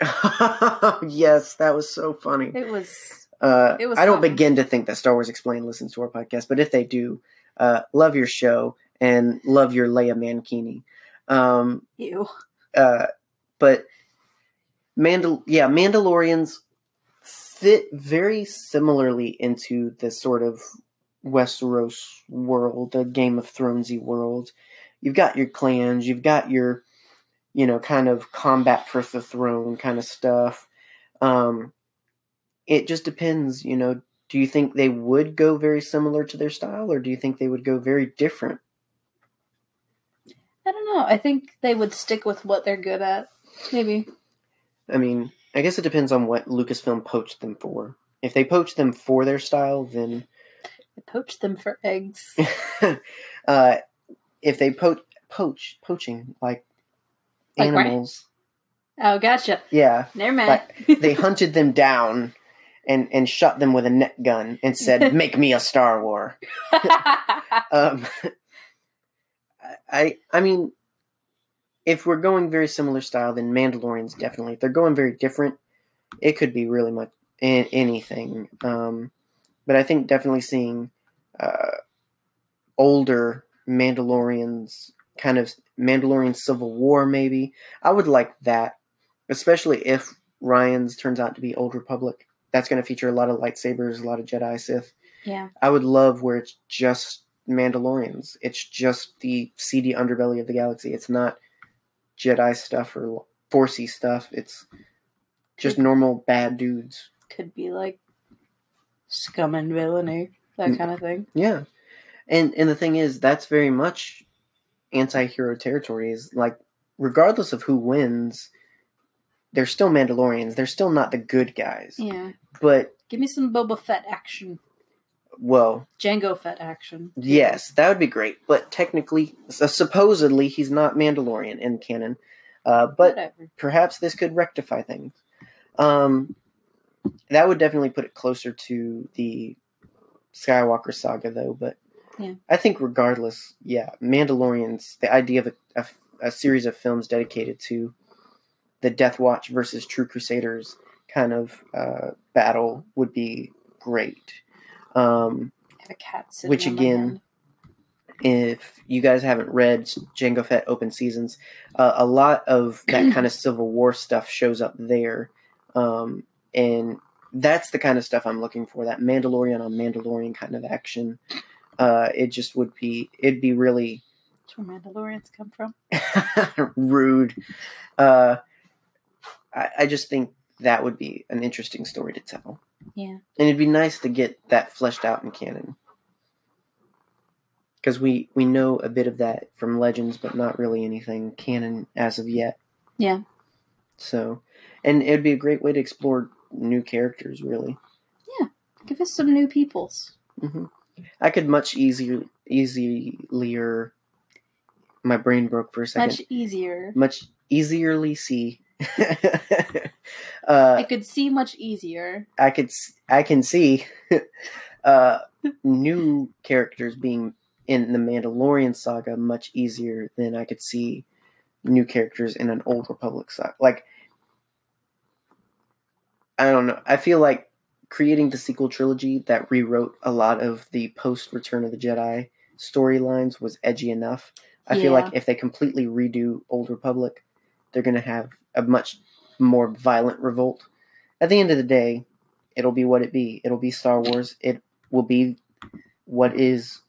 yes, that was so funny. It was. Uh, It was I don't begin to think that Star Wars Explained listens to our podcast, but if they do, uh, love your show and love your Leia Mankini. Um, Ew. Uh, but Mandal yeah, Mandalorians fit very similarly into this sort of Westeros world, a Game of Thronesy world. You've got your clans, you've got your, you know, kind of combat for the throne kind of stuff. Um, it just depends, you know. Do you think they would go very similar to their style, or do you think they would go very different? I don't know. I think they would stick with what they're good at. Maybe. I mean, I guess it depends on what Lucasfilm poached them for. If they poached them for their style, then I poached them for eggs. uh, if they poach poach poaching like, Like animals, Oh, gotcha. yeah, Never mind. like they hunted them down and and shot them with a net gun and said, "Make me a Star War." Um, I I mean, if we're going very similar style, then Mandalorians definitely. If they're going very different, it could be really much anything. Um, but I think definitely seeing uh, older Mandalorians, kind of Mandalorian Civil War, maybe I would like that, especially if Rian's turns out to be Old Republic. That's going to feature a lot of lightsabers, a lot of Jedi Sith. yeah. I would love where it's just Mandalorians. It's just the seedy underbelly of the galaxy. It's not Jedi stuff or Forcey stuff. It's just normal bad dudes. Could be like scum and villainy, that Mm. kind of thing. Yeah, and and the thing is, that's very much anti-hero territory. Is like, regardless of who wins, they're still Mandalorians. They're still not the good guys. Yeah. But Give me some Boba Fett action. Well, Jango Fett action. Yes, that would be great. But technically, so supposedly, he's not Mandalorian in canon. Uh, but Whatever. perhaps this could rectify things. Um, that would definitely put it closer to the Skywalker saga, though. But Yeah. I think, regardless, yeah, Mandalorians. The idea of a, a, a series of films dedicated to the Death Watch versus True Crusaders kind of uh, battle would be great. Um, I have a cat sitting Which again, if you guys haven't read Jango Fett Open Seasons, uh, a lot of that kind of Civil War stuff shows up there, um, and that's the kind of stuff I'm looking for. That Mandalorian on Mandalorian kind of action. Uh, it just would be. It'd be really That's where Mandalorians come from. rude. Uh, I, I just think that would be an interesting story to tell, Yeah. and it'd be nice to get that fleshed out in canon. Because we, we know a bit of that from Legends, but not really anything canon as of yet. Yeah. So, and it would be a great way to explore new characters, really. Yeah. Give us some new peoples. hmm I could much easier, easier. My brain broke for a second. Much easier. much easierly see. uh, I could see much easier. I could, I can see uh, new characters being in the Mandalorian saga much easier than I could see new characters in an Old Republic saga. Like, I don't know. I feel like creating the sequel trilogy that rewrote a lot of the post Return of the Jedi storylines was edgy enough. I feel like if they completely redo Old Republic, they're going to have a much more violent revolt. At the end of the day, it'll be what it be. It'll be Star Wars. It will be what is.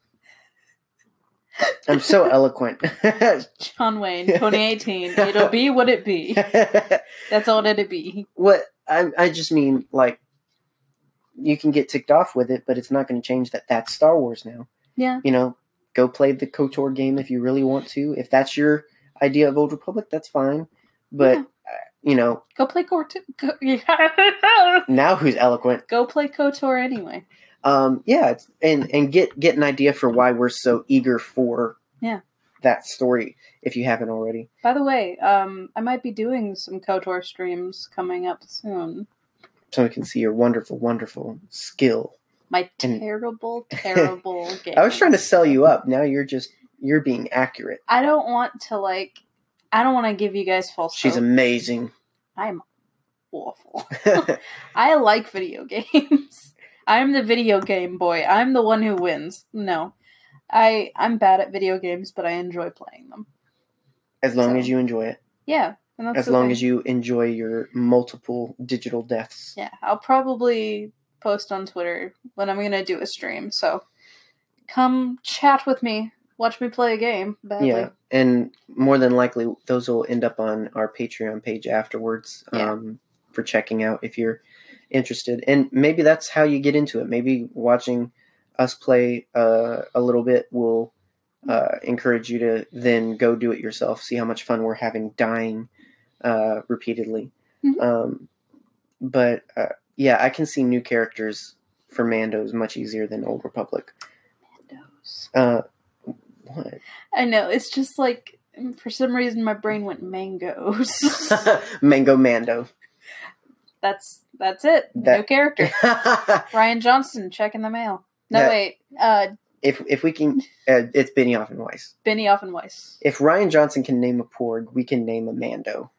I'm so eloquent. John Wayne, 2018. It'll be what it be. That's all that it'll be. what I I just mean like you can get ticked off with it, but it's not going to change that that's Star Wars now. Yeah. You know, go play the KOTOR game if you really want to. If that's your idea of Old Republic, that's fine. But Yeah. You know, Go play Kotor. Go, now who's eloquent? Go play KOTOR anyway. Um, yeah, it's, and and get get an idea for why we're so eager for Yeah. that story if you haven't already. By the way, um, I might be doing some KOTOR streams coming up soon. So we can see your wonderful, wonderful skill. My And- terrible, terrible game. I was trying to sell you up. Now you're just you're being accurate. I don't want to like. I don't want to give you guys false. She's hope. amazing. I'm awful. I like video games. I'm the video game boy. I'm the one who wins. No. I I'm bad at video games, but I enjoy playing them. as long So- as you enjoy it. Yeah. As long thing. as you enjoy your multiple digital deaths. Yeah, I'll probably post on Twitter when I'm gonna do a stream, so come chat with me. Watch me play a game. Badly. Yeah, and more than likely, those will end up on our Patreon page afterwards Yeah. um, for checking out if you're interested. And maybe that's how you get into it. Maybe watching us play uh, a little bit will uh, encourage you to then go do it yourself. See how much fun we're having dying uh, repeatedly. Mhm. Um, but uh, yeah, I can see new characters for Mandos much easier than Old Republic. Mandos. What? I know. It's just like for some reason my brain went mangoes. Mango Mando. that's that's it. That- no character. Rian Johnston checking the mail. No wait. Uh, if if we can, uh, it's Benioff and Weiss. Benioff and Weiss. If Rian Johnson can name a Porg, we can name a Mando.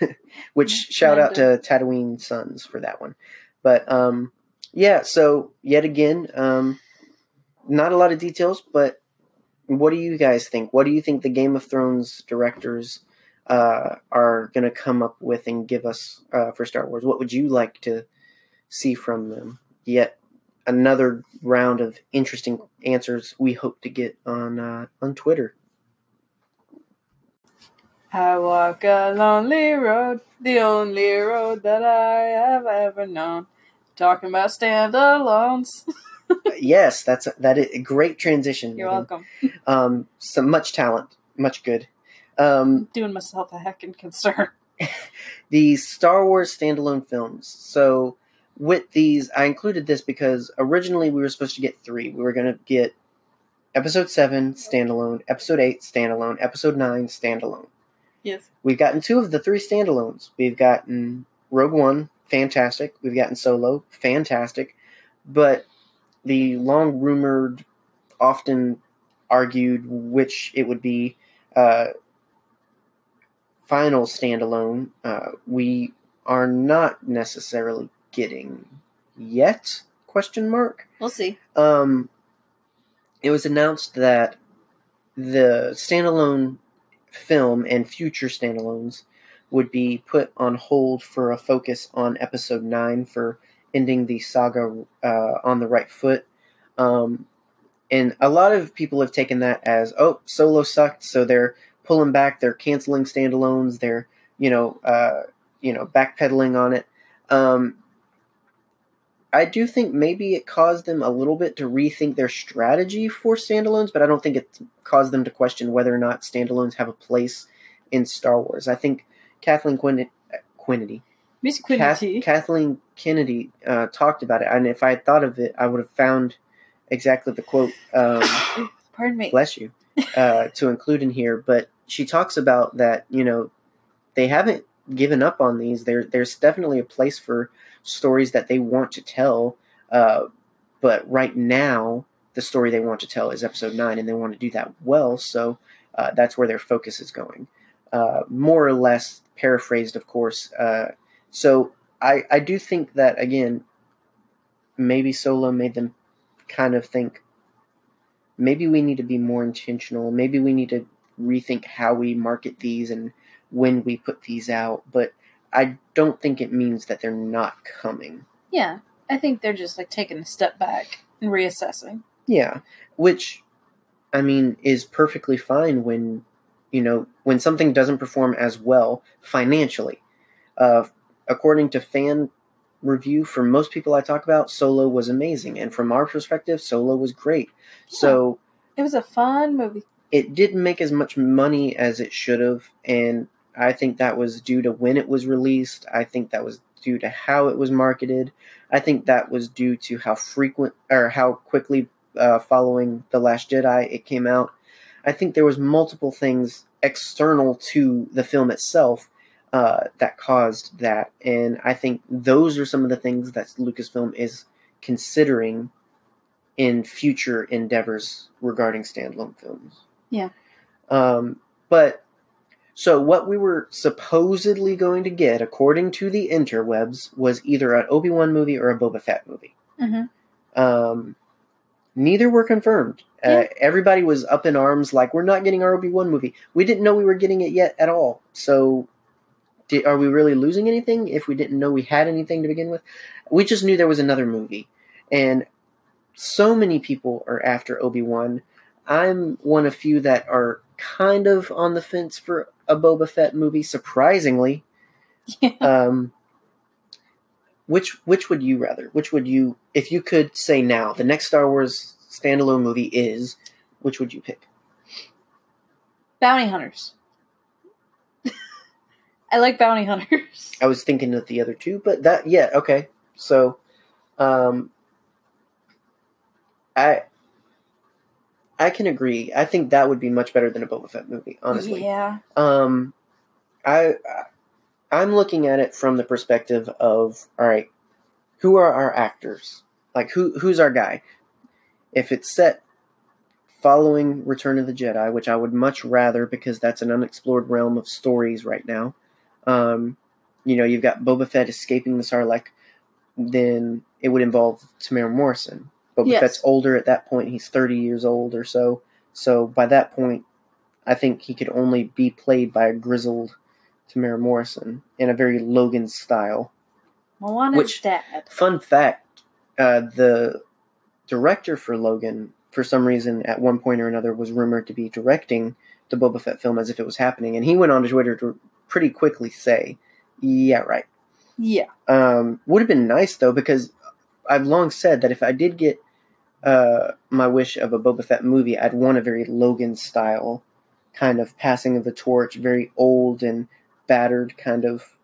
Which shout out to Tatooine Sons for that one. But um, yeah, so yet again, um, not a lot of details, but what do you guys think? What do you think the Game of Thrones directors uh, are going to come up with and give us uh, for Star Wars? What would you like to see from them? Yet another round of interesting answers we hope to get on uh, on Twitter. I walk a lonely road, the only road that I have ever known. Talking about standalones. yes, that's a, that is a great transition. You're welcome. Um, some much talent, much good. Um, Doing myself a heckin' concern. the Star Wars standalone films. So with these, I included this because originally we were supposed to get three. We were going to get Episode Seven standalone, Episode Eight standalone, Episode Nine standalone. Yes. We've gotten two of the three standalones. We've gotten Rogue One, fantastic. We've gotten Solo, fantastic. But the long rumored, often argued which it would be, uh, final standalone, uh, we are not necessarily getting yet? Question mark. We'll see. Um, it was announced that the standalone film and future standalones would be put on hold for a focus on episode 9 for ending the saga uh, on the right foot. Um, and a lot of people have taken that as, oh, Solo sucked, so they're pulling back, they're canceling standalones, they're, you know, uh, you know, backpedaling on it. Um, I do think maybe it caused them a little bit to rethink their strategy for standalones, but I don't think it caused them to question whether or not standalones have a place in Star Wars. I think Kathleen Quin- Quinity, Miss Kath- Kathleen Kennedy uh, talked about it, and if I had thought of it, I would have found exactly the quote. Um, Pardon me. bless you, uh, to include in here. But she talks about that, you know, they haven't given up on these. There, there's definitely a place for stories that they want to tell. Uh, but right now, the story they want to tell is episode nine, and they want to do that well. So uh, that's where their focus is going, uh, more or less paraphrased, of course. So I, I do think that again, maybe Solo made them kind of think maybe we need to be more intentional. Maybe we need to rethink how we market these and when we put these out. But I don't think it means that they're not coming. Yeah. I think they're just like taking a step back and reassessing. Yeah, which I mean is perfectly fine when you know when something doesn't perform as well financially. Uh, according to fan review, for most people I talk about, Solo was amazing, and from our perspective, Solo was great. So It was a fun movie. it didn't make as much money as it should have, and I think that was due to when it was released. I think that was due to how it was marketed. I think that was due to how frequent or how quickly uh, following the Last Jedi it came out. I think there was multiple things external to the film itself uh, that caused that, and I think those are some of the things that Lucasfilm is considering in future endeavors regarding standalone films. Yeah. Um, but so what we were supposedly going to get, according to the interwebs, was either an Obi Wan movie or a Boba Fett movie. Mm-hmm. Um, neither were confirmed. Uh, everybody was up in arms, like we're not getting our Obi Wan movie. We didn't know we were getting it yet at all. So, did, are we really losing anything if we didn't know we had anything to begin with? We just knew there was another movie, and so many people are after Obi Wan. I'm one of few that are kind of on the fence for a Boba Fett movie. Surprisingly, Yeah. um, which which would you rather? Which would you, if you could say now, the next Star Wars standalone movie is? which would you pick? Bounty hunters. I like bounty hunters. I was thinking of the other two, but that yeah, okay. So um I I can agree. I think that would be much better than a Boba Fett movie, honestly. Yeah. Um I I'm looking at it from the perspective of all right, who are our actors? Like who who's our guy? If it's set following Return of the Jedi, which I would much rather because that's an unexplored realm of stories right now. Um, you know, you've got Boba Fett escaping the Sarlacc, then it would involve Temuera Morrison. Boba Yes. Fett's older at that point; he's thirty years old or so. So by that point, I think he could only be played by a grizzled Temuera Morrison in a very Logan style. Moana's Which- dad. Fun fact: uh, the director for Logan, for some reason, at one point or another, was rumored to be directing the Boba Fett film as if it was happening, and he went on to Twitter to pretty quickly say, "Yeah, right." Yeah. Um, would have been nice though, because I've long said that if I did get uh, my wish of a Boba Fett movie, I'd want a very Logan style kind of passing of the torch, very old and battered kind of,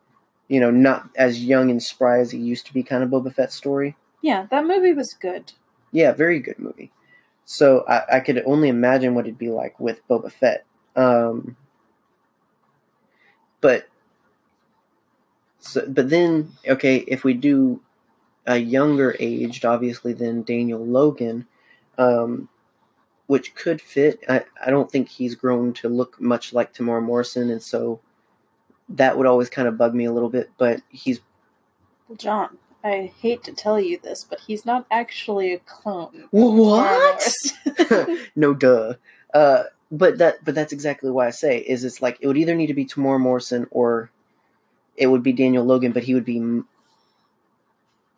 you know, not as young and spry as he used to be kind of Boba Fett story. Yeah, that movie was good. Yeah, very good movie. So I, I could only imagine what it'd be like with Boba Fett. Um, but so, but then okay, if we do a younger aged, obviously then Daniel Logan, um, which could fit. I, I don't think he's grown to look much like Temuera Morrison, and so that would always kind of bug me a little bit. But he's John, I hate to tell you this, but he's not actually a clone. what? no duh uh but that but that's exactly why i say is it's like it would either need to be Temuera morrison or it would be daniel logan but he would be m-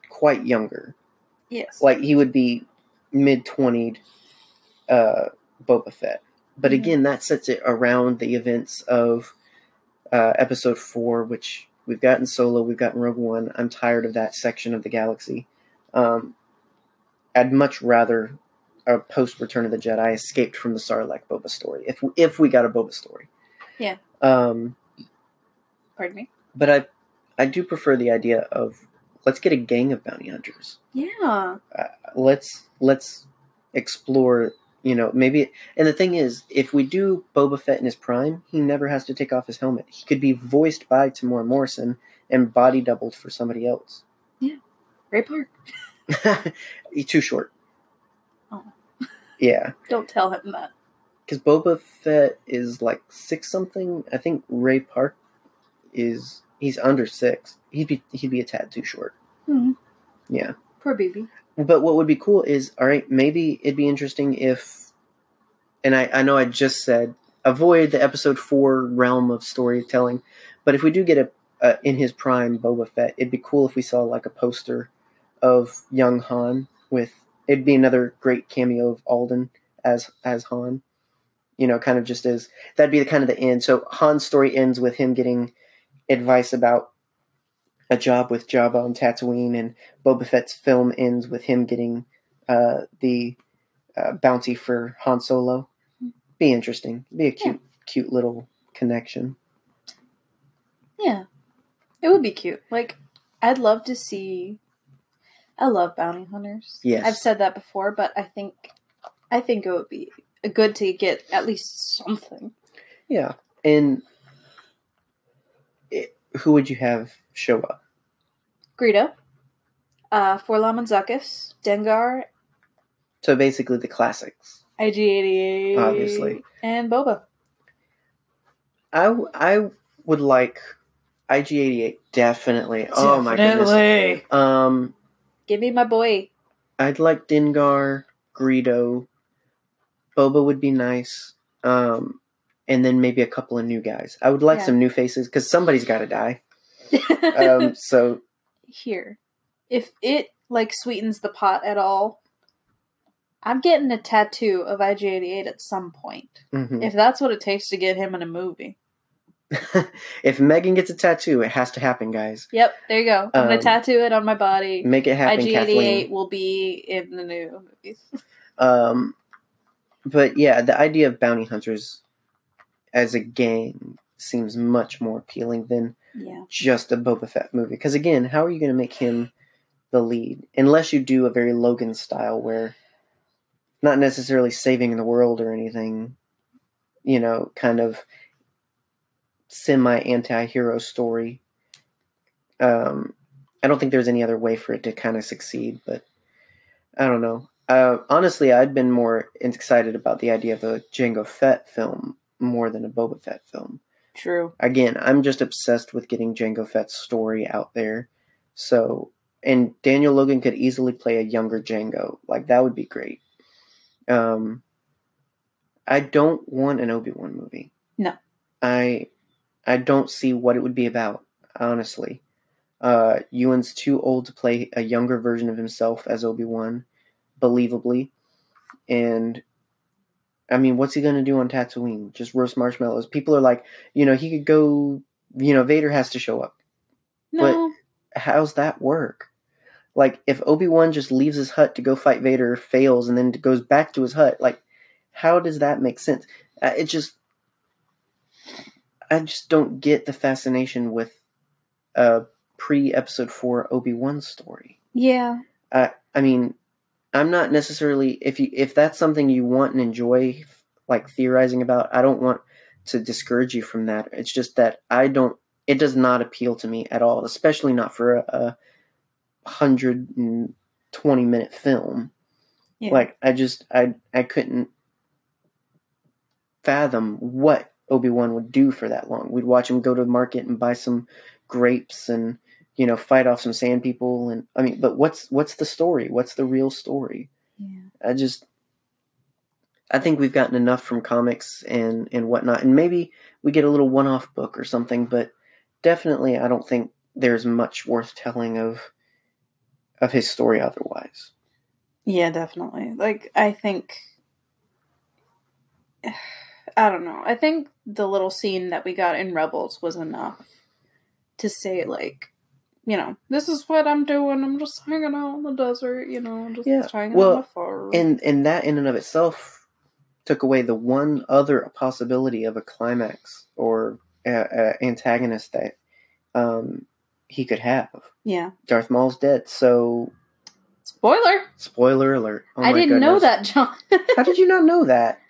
quite younger yes. like he would be mid-20s uh boba fett but Mhm. again that sets it around the events of uh episode four which we've gotten solo we've gotten rogue one i'm tired of that section of the galaxy um i'd much rather a post Return of the Jedi escaped from the Sarlacc Boba story. If if we got a Boba story, Yeah. Um, Pardon me. but I I do prefer the idea of let's get a gang of bounty hunters. Yeah. Let's let's explore. You know, maybe. And the thing is, if we do Boba Fett in his prime, he never has to take off his helmet. He could be voiced by Temuera Morrison and body doubled for somebody else. Yeah. Ray Park. He's too short. Yeah. Don't tell him that. because Boba Fett is like six something. I think Ray Park is he's under six. He'd be he'd be a tad too short. Hmm. Yeah, Poor baby. but what would be cool is all right. Maybe it'd be interesting if, and I I know I just said avoid the episode four realm of storytelling, but if we do get a, a in his prime Boba Fett, it'd be cool if we saw like a poster of young Han with. It'd be another great cameo of Alden as as Han you know, kind of just as that'd be the kind of the end. So Han's story ends with him getting advice about a job with Jabba on Tatooine, and Boba Fett's film ends with him getting uh, the uh, bounty for Han Solo. Be interesting. Be a cute, cute little connection. Yeah. It would be cute. Like, I'd love to see. I love bounty hunters. Yes. I've said that before, but I think, I think it would be good to get at least something. Yeah, and it, who would you have show up? Greedo, uh, 4-LOM and Zuckuss, Dengar, So basically, the classics. IG88, Obviously. and Boba. I, I would like IG88 definitely. Oh my goodness. Definitely. Um, Give me my boy. I'd like Dengar, Greedo, Boba would be nice. Um, and then maybe a couple of new guys. I would like Yeah. some new faces because somebody's got to die. Um, so Here, if it like sweetens the pot at all, I'm getting a tattoo of IG88 at some point. mhm. If that's what it takes to get him in a movie. if Megan gets a tattoo, it has to happen, guys. Yep, there you go. I'm gonna Um, tattoo it on my body. Make it happen, IG88 will be in the new movies. Um, but yeah, the idea of bounty hunters as a gang seems much more appealing than Yeah. just a Boba Fett movie. Because again, how are you going to make him the lead unless you do a very Logan style where not necessarily saving the world or anything, you know, kind of semi anti-hero story. Um, I don't think there's any other way for it to kind of succeed, but I don't know. Uh, honestly, I'd been more excited about the idea of a Jango Fett film more than a Boba Fett film True. again, I'm just obsessed with getting Jango Fett's story out there. So, and Daniel Logan could easily play a younger Jango. Like that would be great. Um, I don't want an Obi Wan movie. No. I, I don't see what it would be about. Honestly, uh, Ewan's too old to play a younger version of himself as Obi Wan, believably, and I mean, what's he gonna do on Tatooine? Just roast marshmallows? People are like, you know, he could go. You know, Vader has to show up. No. How's that work? Like, if Obi Wan just leaves his hut to go fight Vader, fails, and then goes back to his hut, like, how does that make sense? Uh, it just, I just don't get the fascination with a pre Episode Four Obi Wan story. yeah. I mean, I'm not necessarily if you if that's something you want and enjoy, like theorizing about. I don't want to discourage you from that. It's just that I don't. It does not appeal to me at all, especially not for a, a hundred and twenty minute film. Yeah. Like I just I I couldn't fathom what Obi Wan would do for that long. We'd watch him go to the market and buy some grapes and you know fight off some sand people and I mean, but what's what's the story? What's the real story? Yeah. I just I think we've gotten enough from comics and and whatnot, and maybe we get a little one off book or something, but definitely I don't think there's much worth telling of of his story otherwise. Yeah, definitely. Like I think I don't know. I think the little scene that we got in Rebels was enough to say like, you know, this is what I'm doing. I'm just hanging out in the desert, you know, just Yeah, hanging well, on the. And and that in and of itself took away the one other possibility of a climax or a, a antagonist that um, he could have. yeah. Darth Maul's dead, so Spoiler. spoiler alert. Oh I didn't know that, John. How did you not know that?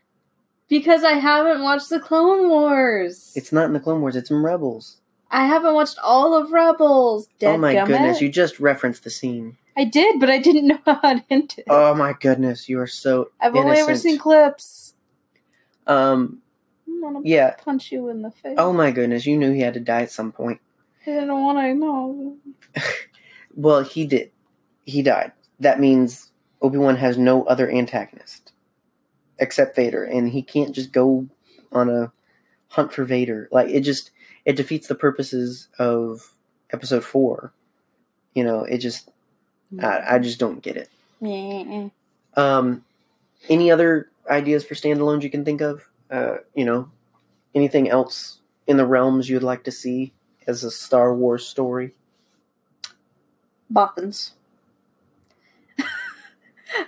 Because I haven't watched the Clone Wars. It's not in the Clone Wars. It's in Rebels. I haven't watched all of Rebels. oh my Dadgummit. goodness! You just referenced the scene. I did, but I didn't know how it ended. Oh my goodness! You are so. I've only ever seen clips. Um. I'm gonna Yeah. punch you in the face. Oh my goodness! You knew he had to die at some point. I didn't want to know. Well, he did. He died. That means Obi Wan has no other antagonist except Vader, and he can't just go on a hunt for Vader. Like it just it defeats the purposes of Episode Four. You know, it just I, I just don't get it. Yeah. Um, any other ideas for standalones you can think of? Uh, you know, anything else in the realms you'd like to see as a Star Wars story? Bothans.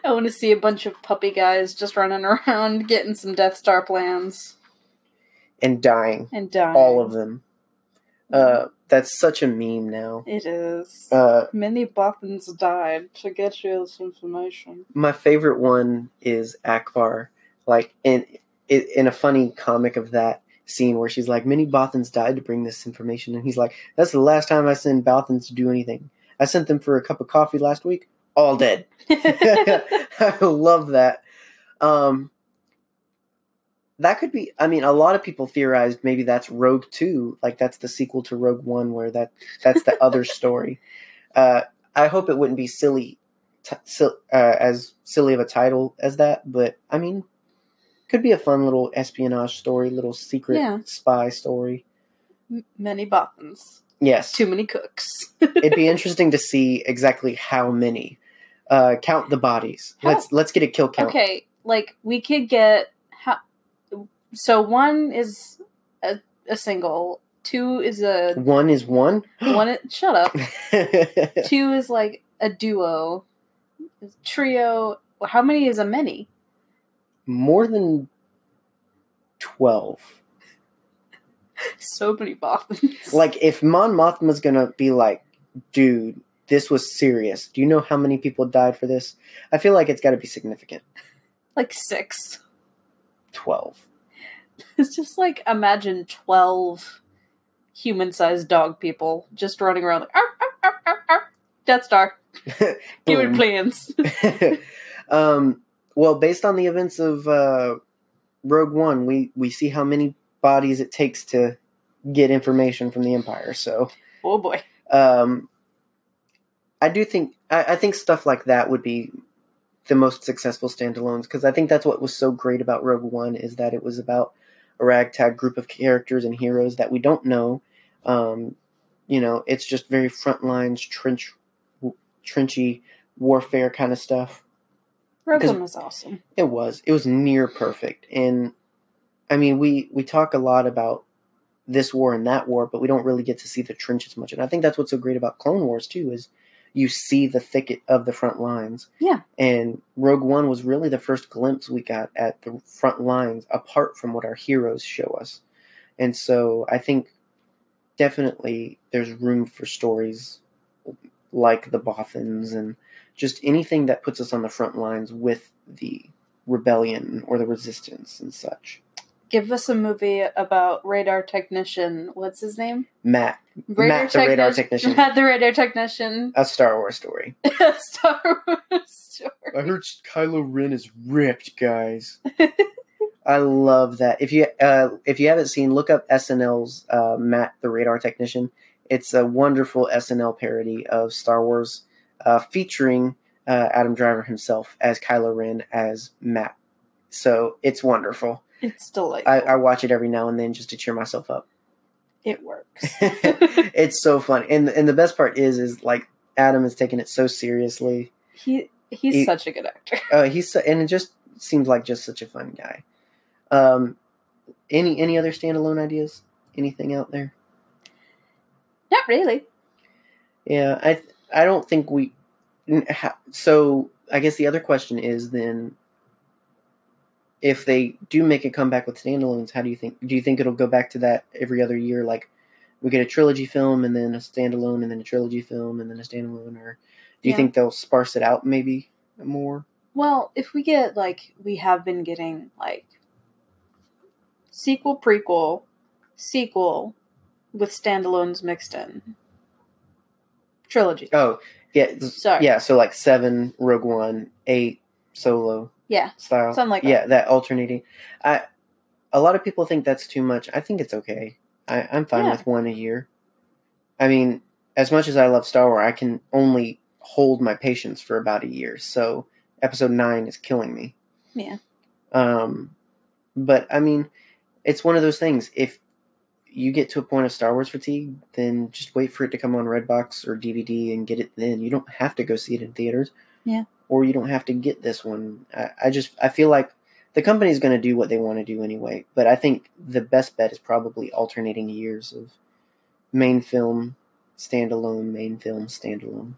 I want to see a bunch of puppy guys just running around getting some Death Star plans And dying, and dying. all of them. Uh, that's such a meme now. It is. Uh, Many Bothans died to get you this information. my favorite one is Ackbar. Like in in a funny comic of that scene where she's like, "Many Bothans died to bring this information," and he's like, "That's the last time I send Bothans to do anything. I sent them for a cup of coffee last week, all dead." I love that. Um, that could be. I mean, a lot of people theorized maybe that's Rogue Two, like that's the sequel to Rogue One, where that that's the other story. Uh, I hope it wouldn't be silly, t- sil- uh, as silly of a title as that, but I mean, could be a fun little espionage story, little secret Yeah. spy story. M- Many buttons. Yes, Too many cooks. it'd be interesting to see exactly how many. Uh, count the bodies. How- Let's let's get a kill count. Okay, like we could get how. So one is a, a single. Two is a One is one. one. Shut up. Two is like a duo. Trio. How many is a many? more than twelve. So many Bothans. Like if Mon Mothma's gonna be like, dude, this was serious. Do you know how many people died for this? I feel like it's got to be significant. like six. Twelve. It's just like imagine twelve human-sized dog people just running around like arr, arr, arr. Death Star. It plans. um, well, based on the events of uh, Rogue One, we we see how many bodies it takes to get information from the Empire. So, oh boy. um, I do think I, I think stuff like that would be the most successful standalones because I think that's what was so great about Rogue One is that it was about a ragtag group of characters and heroes that we don't know. Um, you know, it's just very front lines, trench, trenchy warfare kind of stuff. Rogue Because- One was awesome. It was. It was near perfect. And I mean, we we talk a lot about this war and that war, but we don't really get to see the trenches much. And I think that's what's so great about Clone Wars too is you see the thicket of the front lines. Yeah. And Rogue One was really the first glimpse we got at the front lines apart from what our heroes show us. And so I think definitely there's room for stories like the Bothans and just anything that puts us on the front lines with the rebellion or the resistance and such. Give us a movie about radar technician. What's his name? Matt, Matt the radar technician. Matt the radar technician. a Star Wars story. A Star Wars story. I heard Kylo Ren is ripped, guys. I love that. If you uh, if you haven't seen, look up SNL's uh, Matt the Radar Technician. It's a wonderful SNL parody of Star Wars, uh, featuring uh, Adam Driver himself as Kylo Ren as Matt. So it's wonderful. It's delightful. I, I watch it every now and then just to cheer myself up. it works. it's so fun, and and the best part is is like Adam is taking it so seriously. he he's He- such a good actor. Uh, he's so, and it just seems like just such a fun guy. Um, any any other standalone ideas? Anything out there? Not really. Yeah, I I don't think we. So I guess the other question is then, if they do make a comeback with standalones, how do you think? Do you think it'll go back to that every other year? Like we get a trilogy film and then a standalone and then a trilogy film and then a standalone, or do you Yeah. think they'll sparse it out maybe more? Well, if we get like we have been getting like sequel, prequel, sequel with standalones mixed in. Trilogy. Oh, yeah, Sorry. yeah. So like seven, Rogue One, eight, Solo Yeah. style, Something like that. Yeah, that alternating. I a lot of people think that's too much. I think it's okay. I, I'm fine Yeah. with one a year. I mean, as much as I love Star Wars, I can only hold my patience for about a year. So Episode nine is killing me. Yeah. Um, but I mean, it's one of those things. If you get to a point of Star Wars fatigue, then just wait for it to come on Redbox or DVD and get it then. You don't have to go see it in theaters. Yeah. Or you don't have to get this one. I, I just I feel like the company's going to do what they want to do anyway. But I think the best bet is probably alternating years of main film, standalone, main film, standalone.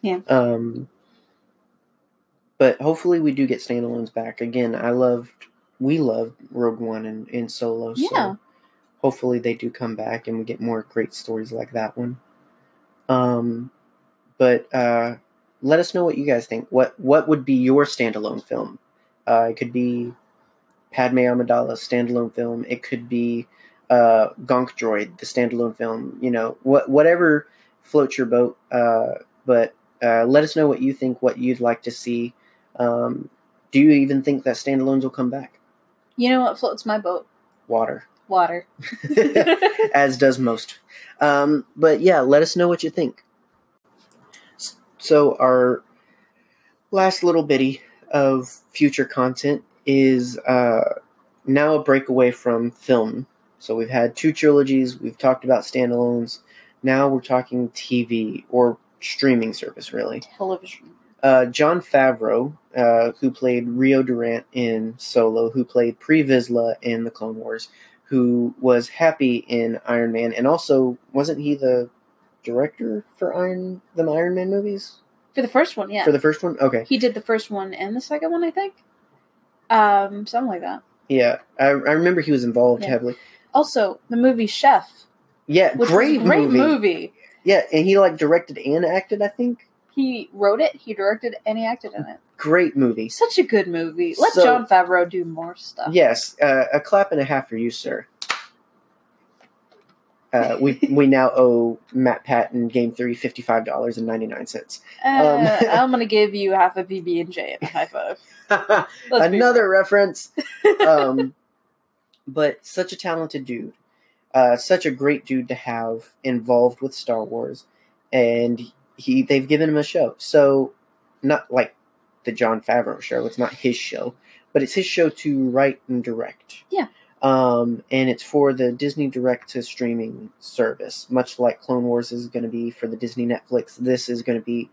Yeah. Um. But hopefully we do get standalones back again. I loved, we loved Rogue One and, and Solo. So Yeah. hopefully they do come back and we get more great stories like that one. Um, but uh, let us know what you guys think. What what would be your standalone film? Uh, it could be Padme Amidala's standalone film. It could be uh, Gonk Droid, the standalone film. You know, what whatever floats your boat. Uh, but uh, let us know what you think. What you'd like to see. Um, do you even think that standalones will come back? You know what floats my boat? Water. Water. as does most. Um, but yeah, let us know what you think. So our last little bitty of future content is uh, now a breakaway from film. So we've had two trilogies. We've talked about standalones. Now we're talking TV or streaming service, really. Television. Uh, Jon Favreau, uh, who played Rio Durant in Solo, who played Pre Vizsla in the Clone Wars, who was happy in Iron Man, and also wasn't he the director for Iron the Iron Man movies For the first one, yeah. for the first one? Okay, he did the first one and the second one, I think. Um, something like that. Yeah, I, I remember he was involved Yeah. heavily. Also, the movie Chef, Yeah, great, great movie. movie. Yeah, and he like directed and acted. I think He wrote it, he directed, and he acted in it. great movie. Such a good movie. Let So- Jon Favreau do more stuff. Yes, uh, a clap and a half for you, sir. Uh, we we now owe Matt Pat Patton Game Theory fifty five dollars and ninety nine cents. Uh, Um, I'm gonna give you half a PB and J and high five. Another reference. um, but such a talented dude, uh, such a great dude to have involved with Star Wars, and he they've given him a show. So not like the Jon Favreau show. It's not his show, but it's his show to write and direct. Yeah. Um, and it's for the Disney Direct to streaming service, much like Clone Wars is going to be for the Disney Netflix. This is going to be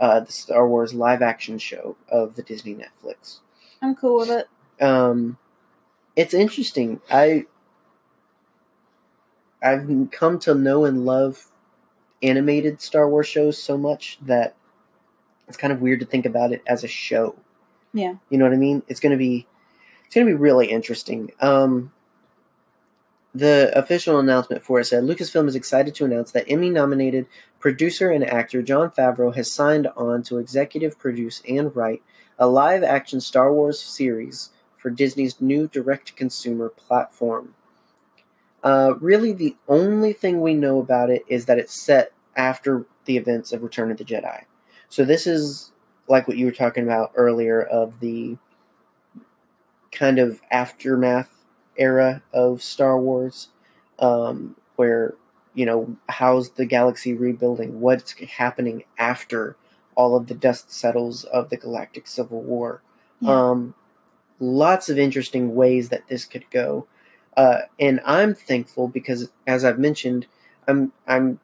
uh, the Star Wars live action show of the Disney Netflix I'm cool with it. um it's interesting i i've come to know and love animated star wars shows so much that it's kind of weird to think about it as a show Yeah. you know what i mean it's going to be it's going to be really interesting um the official announcement for it said Lucasfilm is excited to announce that Emmy nominated producer and actor Jon Favreau has signed on to executive produce and write a live action Star Wars series for Disney's new direct consumer platform. Uh, really, the only thing we know about it is that it's set after the events of Return of the Jedi. So, this is like what you were talking about earlier of the kind of aftermath era of Star Wars, um, where, you know, how's the galaxy rebuilding? What's happening after all of the dust settles of the Galactic Civil War? Yeah. Um, lots of interesting ways that this could go. Uh, and I'm thankful because, as I've mentioned, I'm I'm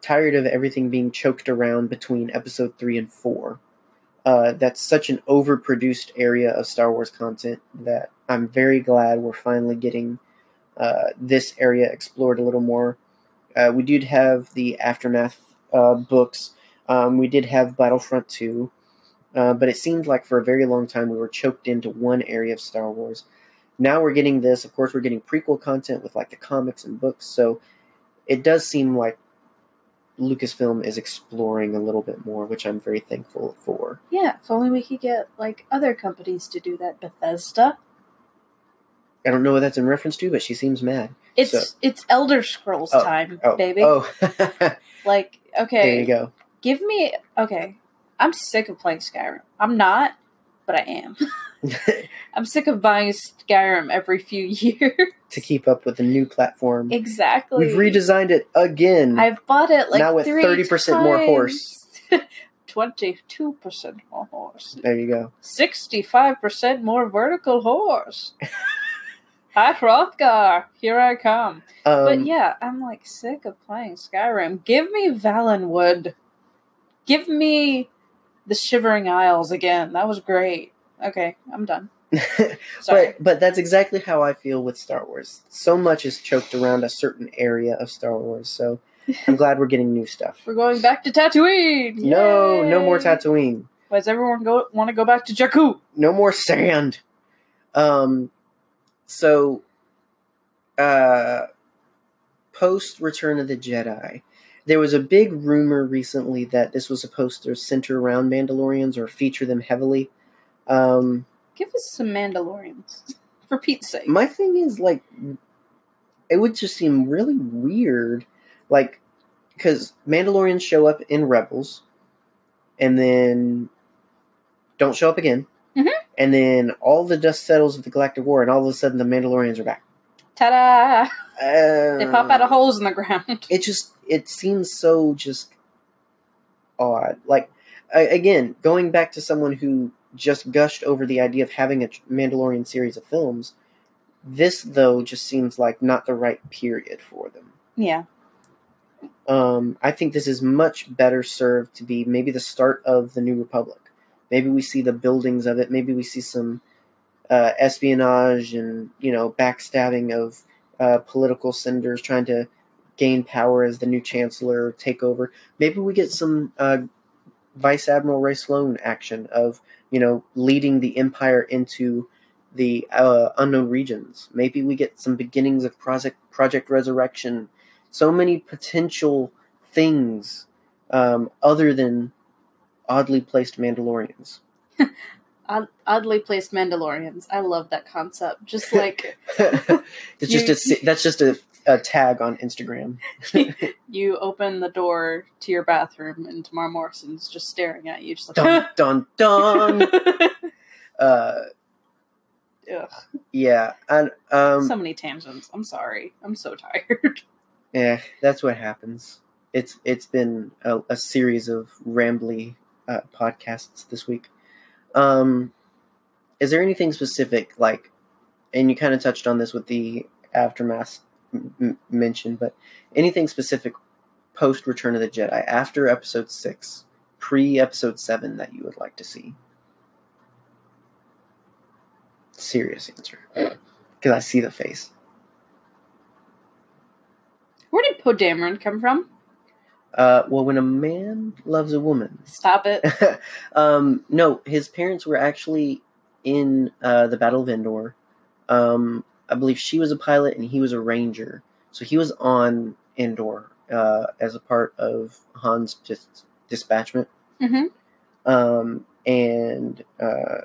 tired of everything being choked around between episode three and four. Uh, that's such an overproduced area of Star Wars content that I'm very glad we're finally getting uh, this area explored a little more. Uh, we did have the aftermath uh, books. Um, we did have Battlefront two. Uh, but it seemed like for a very long time we were choked into one area of Star Wars. Now we're getting this. Of course, we're getting prequel content with like the comics and books. So it does seem like Lucasfilm is exploring a little bit more, which I'm very thankful for. Yeah, if only we could get like other companies to do that. Bethesda. I don't know what that's in reference to, but she seems mad. It's So- it's Elder Scrolls Oh, time, Oh, baby. Oh, Like, okay, there you go. give me okay. I'm sick of playing Skyrim. I'm not, but I am. I'm sick of buying Skyrim every few years. to keep up with the new platform, exactly. we've redesigned it again. I've bought it like Now with three 30% more horse. Twenty-two percent more horse. there you go. Sixty-five percent more vertical horse. Hi, Hrothgar. Here I come. Um, But yeah, I'm like sick of playing Skyrim. Give me Valenwood. Give me the Shivering Isles again. That was great. Okay, I'm done. But but that's exactly how I feel with Star Wars. So much is choked around a certain area of Star Wars. So I'm glad we're getting new stuff. We're going back to Tatooine. No, no more Yay! Tatooine. Why does everyone go want to go back to Jakku? No more sand. Um, so, uh, post Return of the Jedi, there was a big rumor recently that this was supposed to center around Mandalorians or feature them heavily. Um, Give us some Mandalorians, for Pete's sake. my thing is like, it would just seem really weird, like, because Mandalorians show up in Rebels, and then don't show up again. Mhm. And then all the dust settles of the Galactic War, and all of a sudden the Mandalorians are back. Ta-da! Uh, They pop out of holes in the ground. It just it seems so just odd. Like I, again, going back to someone who just gushed over the idea of having a Mandalorian series of films. This though just seems like not the right period for them. Yeah. Um, I think this is much better served to be maybe the start of the New Republic. Maybe we see the buildings of it. Maybe we see some uh, espionage and you know backstabbing of uh, political senators trying to gain power as the new chancellor, take over. Maybe we get some uh, Vice Admiral Rae Sloane action of you know leading the empire into the uh, unknown regions. Maybe we get some beginnings of Project Project Resurrection. So many potential things um, other than oddly placed Mandalorians. Odd, oddly placed Mandalorians. I love that concept. Just like it's just a that's just a, a tag on Instagram. you open the door to your bathroom and Temuera Morrison's just staring at you, just like dun dun dun. uh, Ugh. yeah, and um, so many tangents. I'm sorry. I'm so tired. yeah, that's what happens. It's it's been a, a series of rambly uh, podcasts this week. Um, is there anything specific like, and you kind of touched on this with the aftermath m- mention, but anything specific post Return of the Jedi after Episode Six, pre Episode Seven that you would like to see? Serious answer, because I see the face. Where did Poe Dameron come from? Uh, well, when a man loves a woman, Stop it. um, no, his parents were actually in uh, the Battle of Endor. Um, I believe she was a pilot and he was a ranger. So he was on Endor uh, as a part of Han's dis- dispatchment. hmm Um, and uh,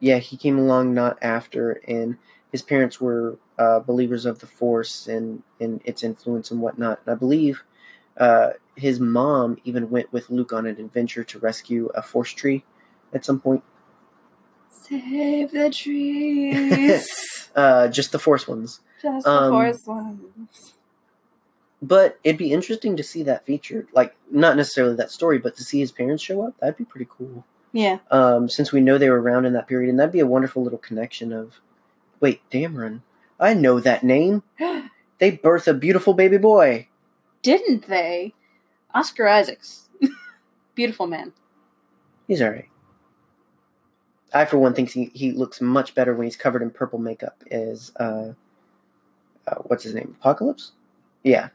yeah, he came along not after, and his parents were uh, believers of the Force and, and its influence and whatnot. And I believe uh, his mom even went with Luke on an adventure to rescue a Force tree at some point. Save the trees. Uh, just the Force ones. Just Um, the Force ones. But it'd be interesting to see that featured. Like, not necessarily that story, but to see his parents show up, that'd be pretty cool. Yeah. um, since we know they were around in that period, and that'd be a wonderful little connection of, wait, Dameron, I know that name. They birth a beautiful baby boy. Didn't they? Oscar Isaacs. Beautiful man. He's all right. I, for one, think he, he looks much better when he's covered in purple makeup. Is uh, uh, what's his name? Apocalypse. Yeah,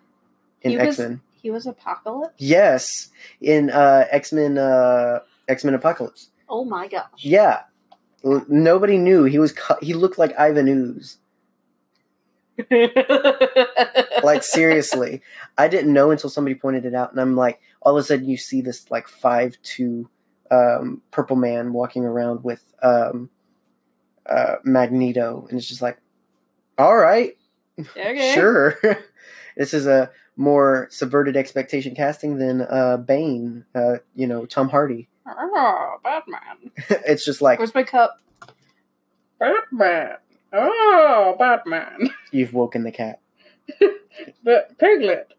in He was- X Men. He was Apocalypse? Yes, in uh, X Men. Uh, X Men Apocalypse. Oh my gosh. Yeah, L- nobody knew he was. Co- he looked like Ivan Ooze. like seriously i didn't know until somebody pointed it out and i'm like all of a sudden you see this like five two um, purple man walking around with um, uh, magneto and it's just like all right okay. sure this is a more subverted expectation casting than uh, bane uh, you know tom hardy Oh, Batman. it's just like Where's my cup? Batman. Oh, Batman. you've woken the cat But Piglet.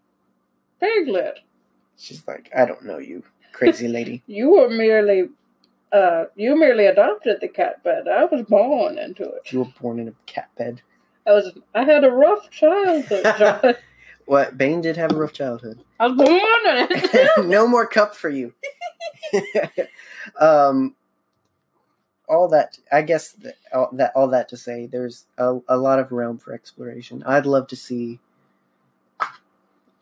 Piglet. she's like i don't know you crazy lady You were merely uh you merely adopted the cat bed. I was born into it. you were born in a cat bed I was I had a rough childhood, John. what bane did have a rough childhood I was born in it. no more cup for you. um, all that, I guess, that all that, all that to say, there's a, a lot of realm for exploration. I'd love to see.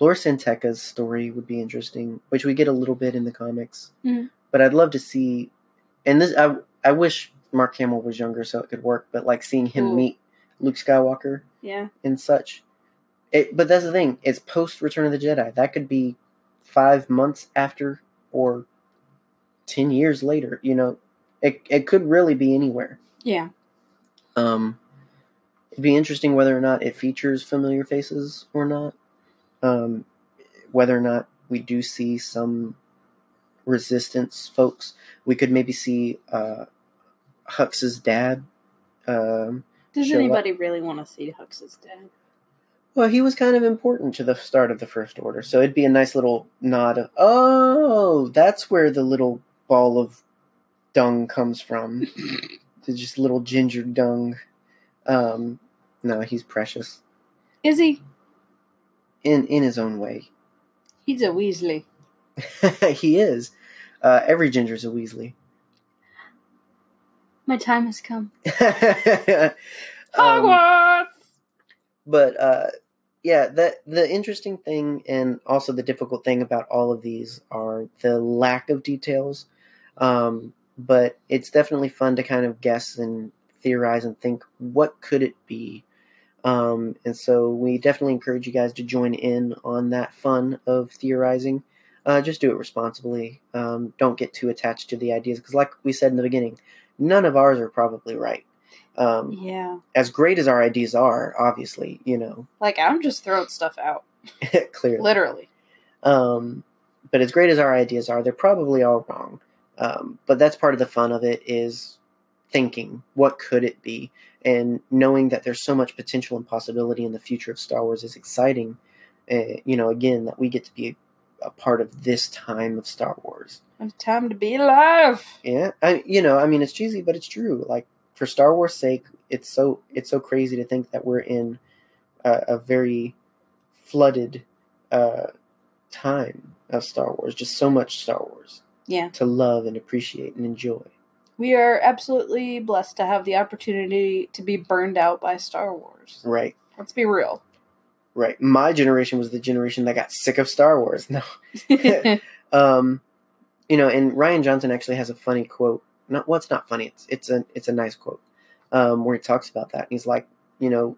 Lor San Tekka's story would be interesting, which we get a little bit in the comics. Mhm. But I'd love to see, and this, I, I wish Mark Hamill was younger so it could work. But like seeing him Ooh. meet Luke Skywalker yeah. and such. It, but that's the thing. It's post Return of the Jedi. That could be five months after or ten years later. You know, it it could really be anywhere. Yeah. Um, it'd be interesting whether or not it features familiar faces or not. Um, whether or not we do see some resistance folks. We could maybe see uh, Hux's dad. Um, Does Show up. anybody really want to see Hux's dad? Well, he was kind of important to the start of the First Order, so it'd be a nice little nod of, oh, that's where the little ball of dung comes from. It's just little ginger dung. Um, no, he's precious Is he? In in his own way. He's a Weasley. he is. Uh, every ginger's a Weasley. My time has come. um, Hogwarts. but uh, yeah, the the interesting thing and also the difficult thing about all of these are the lack of details. Um, but it's definitely fun to kind of guess and theorize and think, what could it be? Um, and so we definitely encourage you guys to join in on that fun of theorizing. Uh, just do it responsibly. Um, don't get too attached to the ideas because, like we said in the beginning, none of ours are probably right. Um, Yeah. as great as our ideas are, obviously, you know, Like I'm just throwing stuff out. clearly. Literally. Um, but as great as our ideas are, they're probably all wrong. Um, but that's part of the fun of it is thinking, what could it be? And knowing that there's so much potential and possibility in the future of Star Wars is exciting. Uh, you know, again, that we get to be a, a part of this time of Star Wars. A time to be alive. Yeah, I, you know, I mean, it's cheesy, but it's true. Like for Star Wars' sake, it's so it's so crazy to think that we're in a, a very flooded uh, time of Star Wars. Just so much Star Wars Yeah. to love and appreciate and enjoy. We are absolutely blessed to have the opportunity to be burned out by Star Wars. Right, Let's be real. right. My generation was the generation that got sick of Star Wars. No, um, you know, and Rian Johnson actually has a funny quote. Not well, it's not funny. It's it's a it's a nice quote um, where he talks about that. He's like, you know,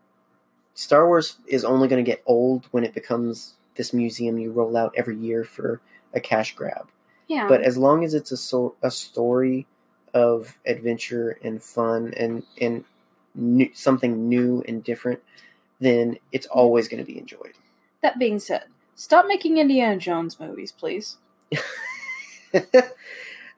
Star Wars is only going to get old when it becomes this museum you roll out every year for a cash grab. yeah. But as long as it's a so, a story of adventure and fun and and new, something new and different, then it's always going to be enjoyed. that being said, stop making Indiana Jones movies, please.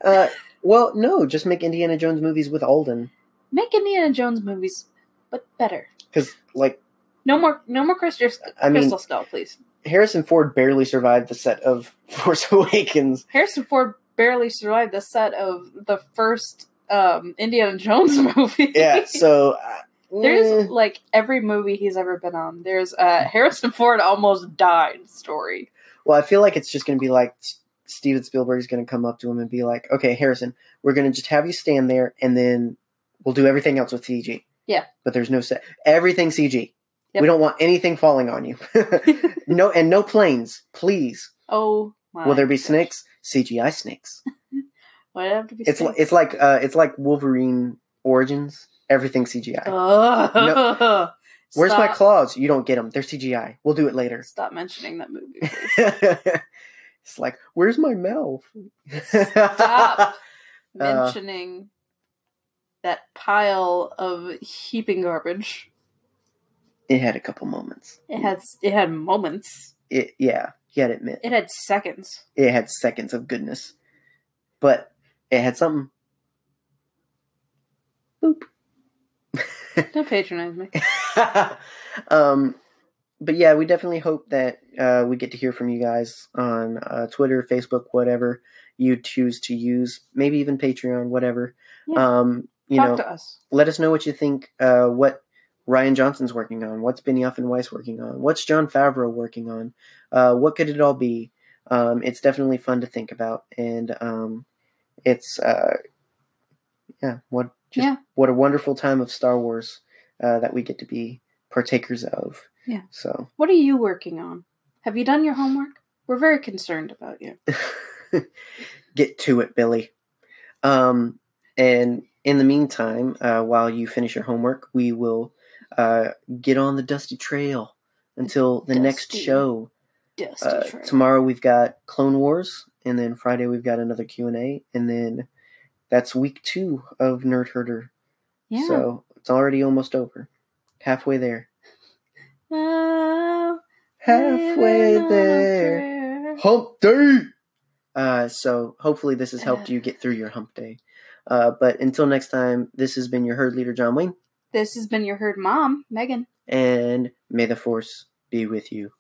uh, well, no, just make Indiana Jones movies with Alden, Make Indiana Jones movies, but better. because like No more, no more Crystal, I mean- Crystal Skull, please. Harrison Ford barely survived the set of Force Awakens. Harrison Ford barely survived the set of the first um, Indiana Jones movie. Yeah, so uh, There's eh, like every movie he's ever been on. There's a Harrison Ford almost died story. well, I feel like it's just going to be like Steven Spielberg's going to come up to him and be like, "Okay, Harrison, we're going to just have you stand there, and then we'll do everything else with CG." Yeah. but there's no set. Everything CG. Yep. We don't want anything falling on you. no, and no planes, please. Oh my! Will there be gosh. snakes? CGI snakes. Why have to be? It's it's like uh, it's like Wolverine Origins. Everything CGI. Ugh. Where's my claws? You don't get them. They're CGI. We'll do it later. Stop mentioning that movie. it's like, where's my mouth? Stop. Uh, mentioning that pile of heaping garbage. it had a couple moments. It had it had moments. It, yeah, gotta admit, It had seconds. it had seconds of goodness, but it had something. Boop. Don't patronize me. um, but yeah, we definitely hope that uh, we get to hear from you guys on uh, Twitter, Facebook, whatever you choose to use, maybe even Patreon, whatever. Yeah. Um, you Talk know, to us. let us know what you think. Uh, what Rian Johnson's working on? What's Benioff and Weiss working on? What's Jon Favreau working on? Uh, what could it all be? Um, it's definitely fun to think about, and um, it's uh, yeah, what just Yeah. what a wonderful time of Star Wars uh, that we get to be partakers of. Yeah. So What are you working on? Have you done your homework? We're very concerned about you. get to it, Billy. Um, and in the meantime, uh, while you finish your homework, we will uh, get on the dusty trail until the next show. Uh, tomorrow we've got Clone Wars, and then Friday we've got another Q and A, and then that's week two of Nerf Herder. Yeah. So it's already almost over, halfway there. Oh, Halfway living on a there. Hump day. Uh, so hopefully this has helped you get through your hump day. Uh, but until next time, this has been your herd leader, John Wayne, This has been your herd mom, Megan. and may the force be with you.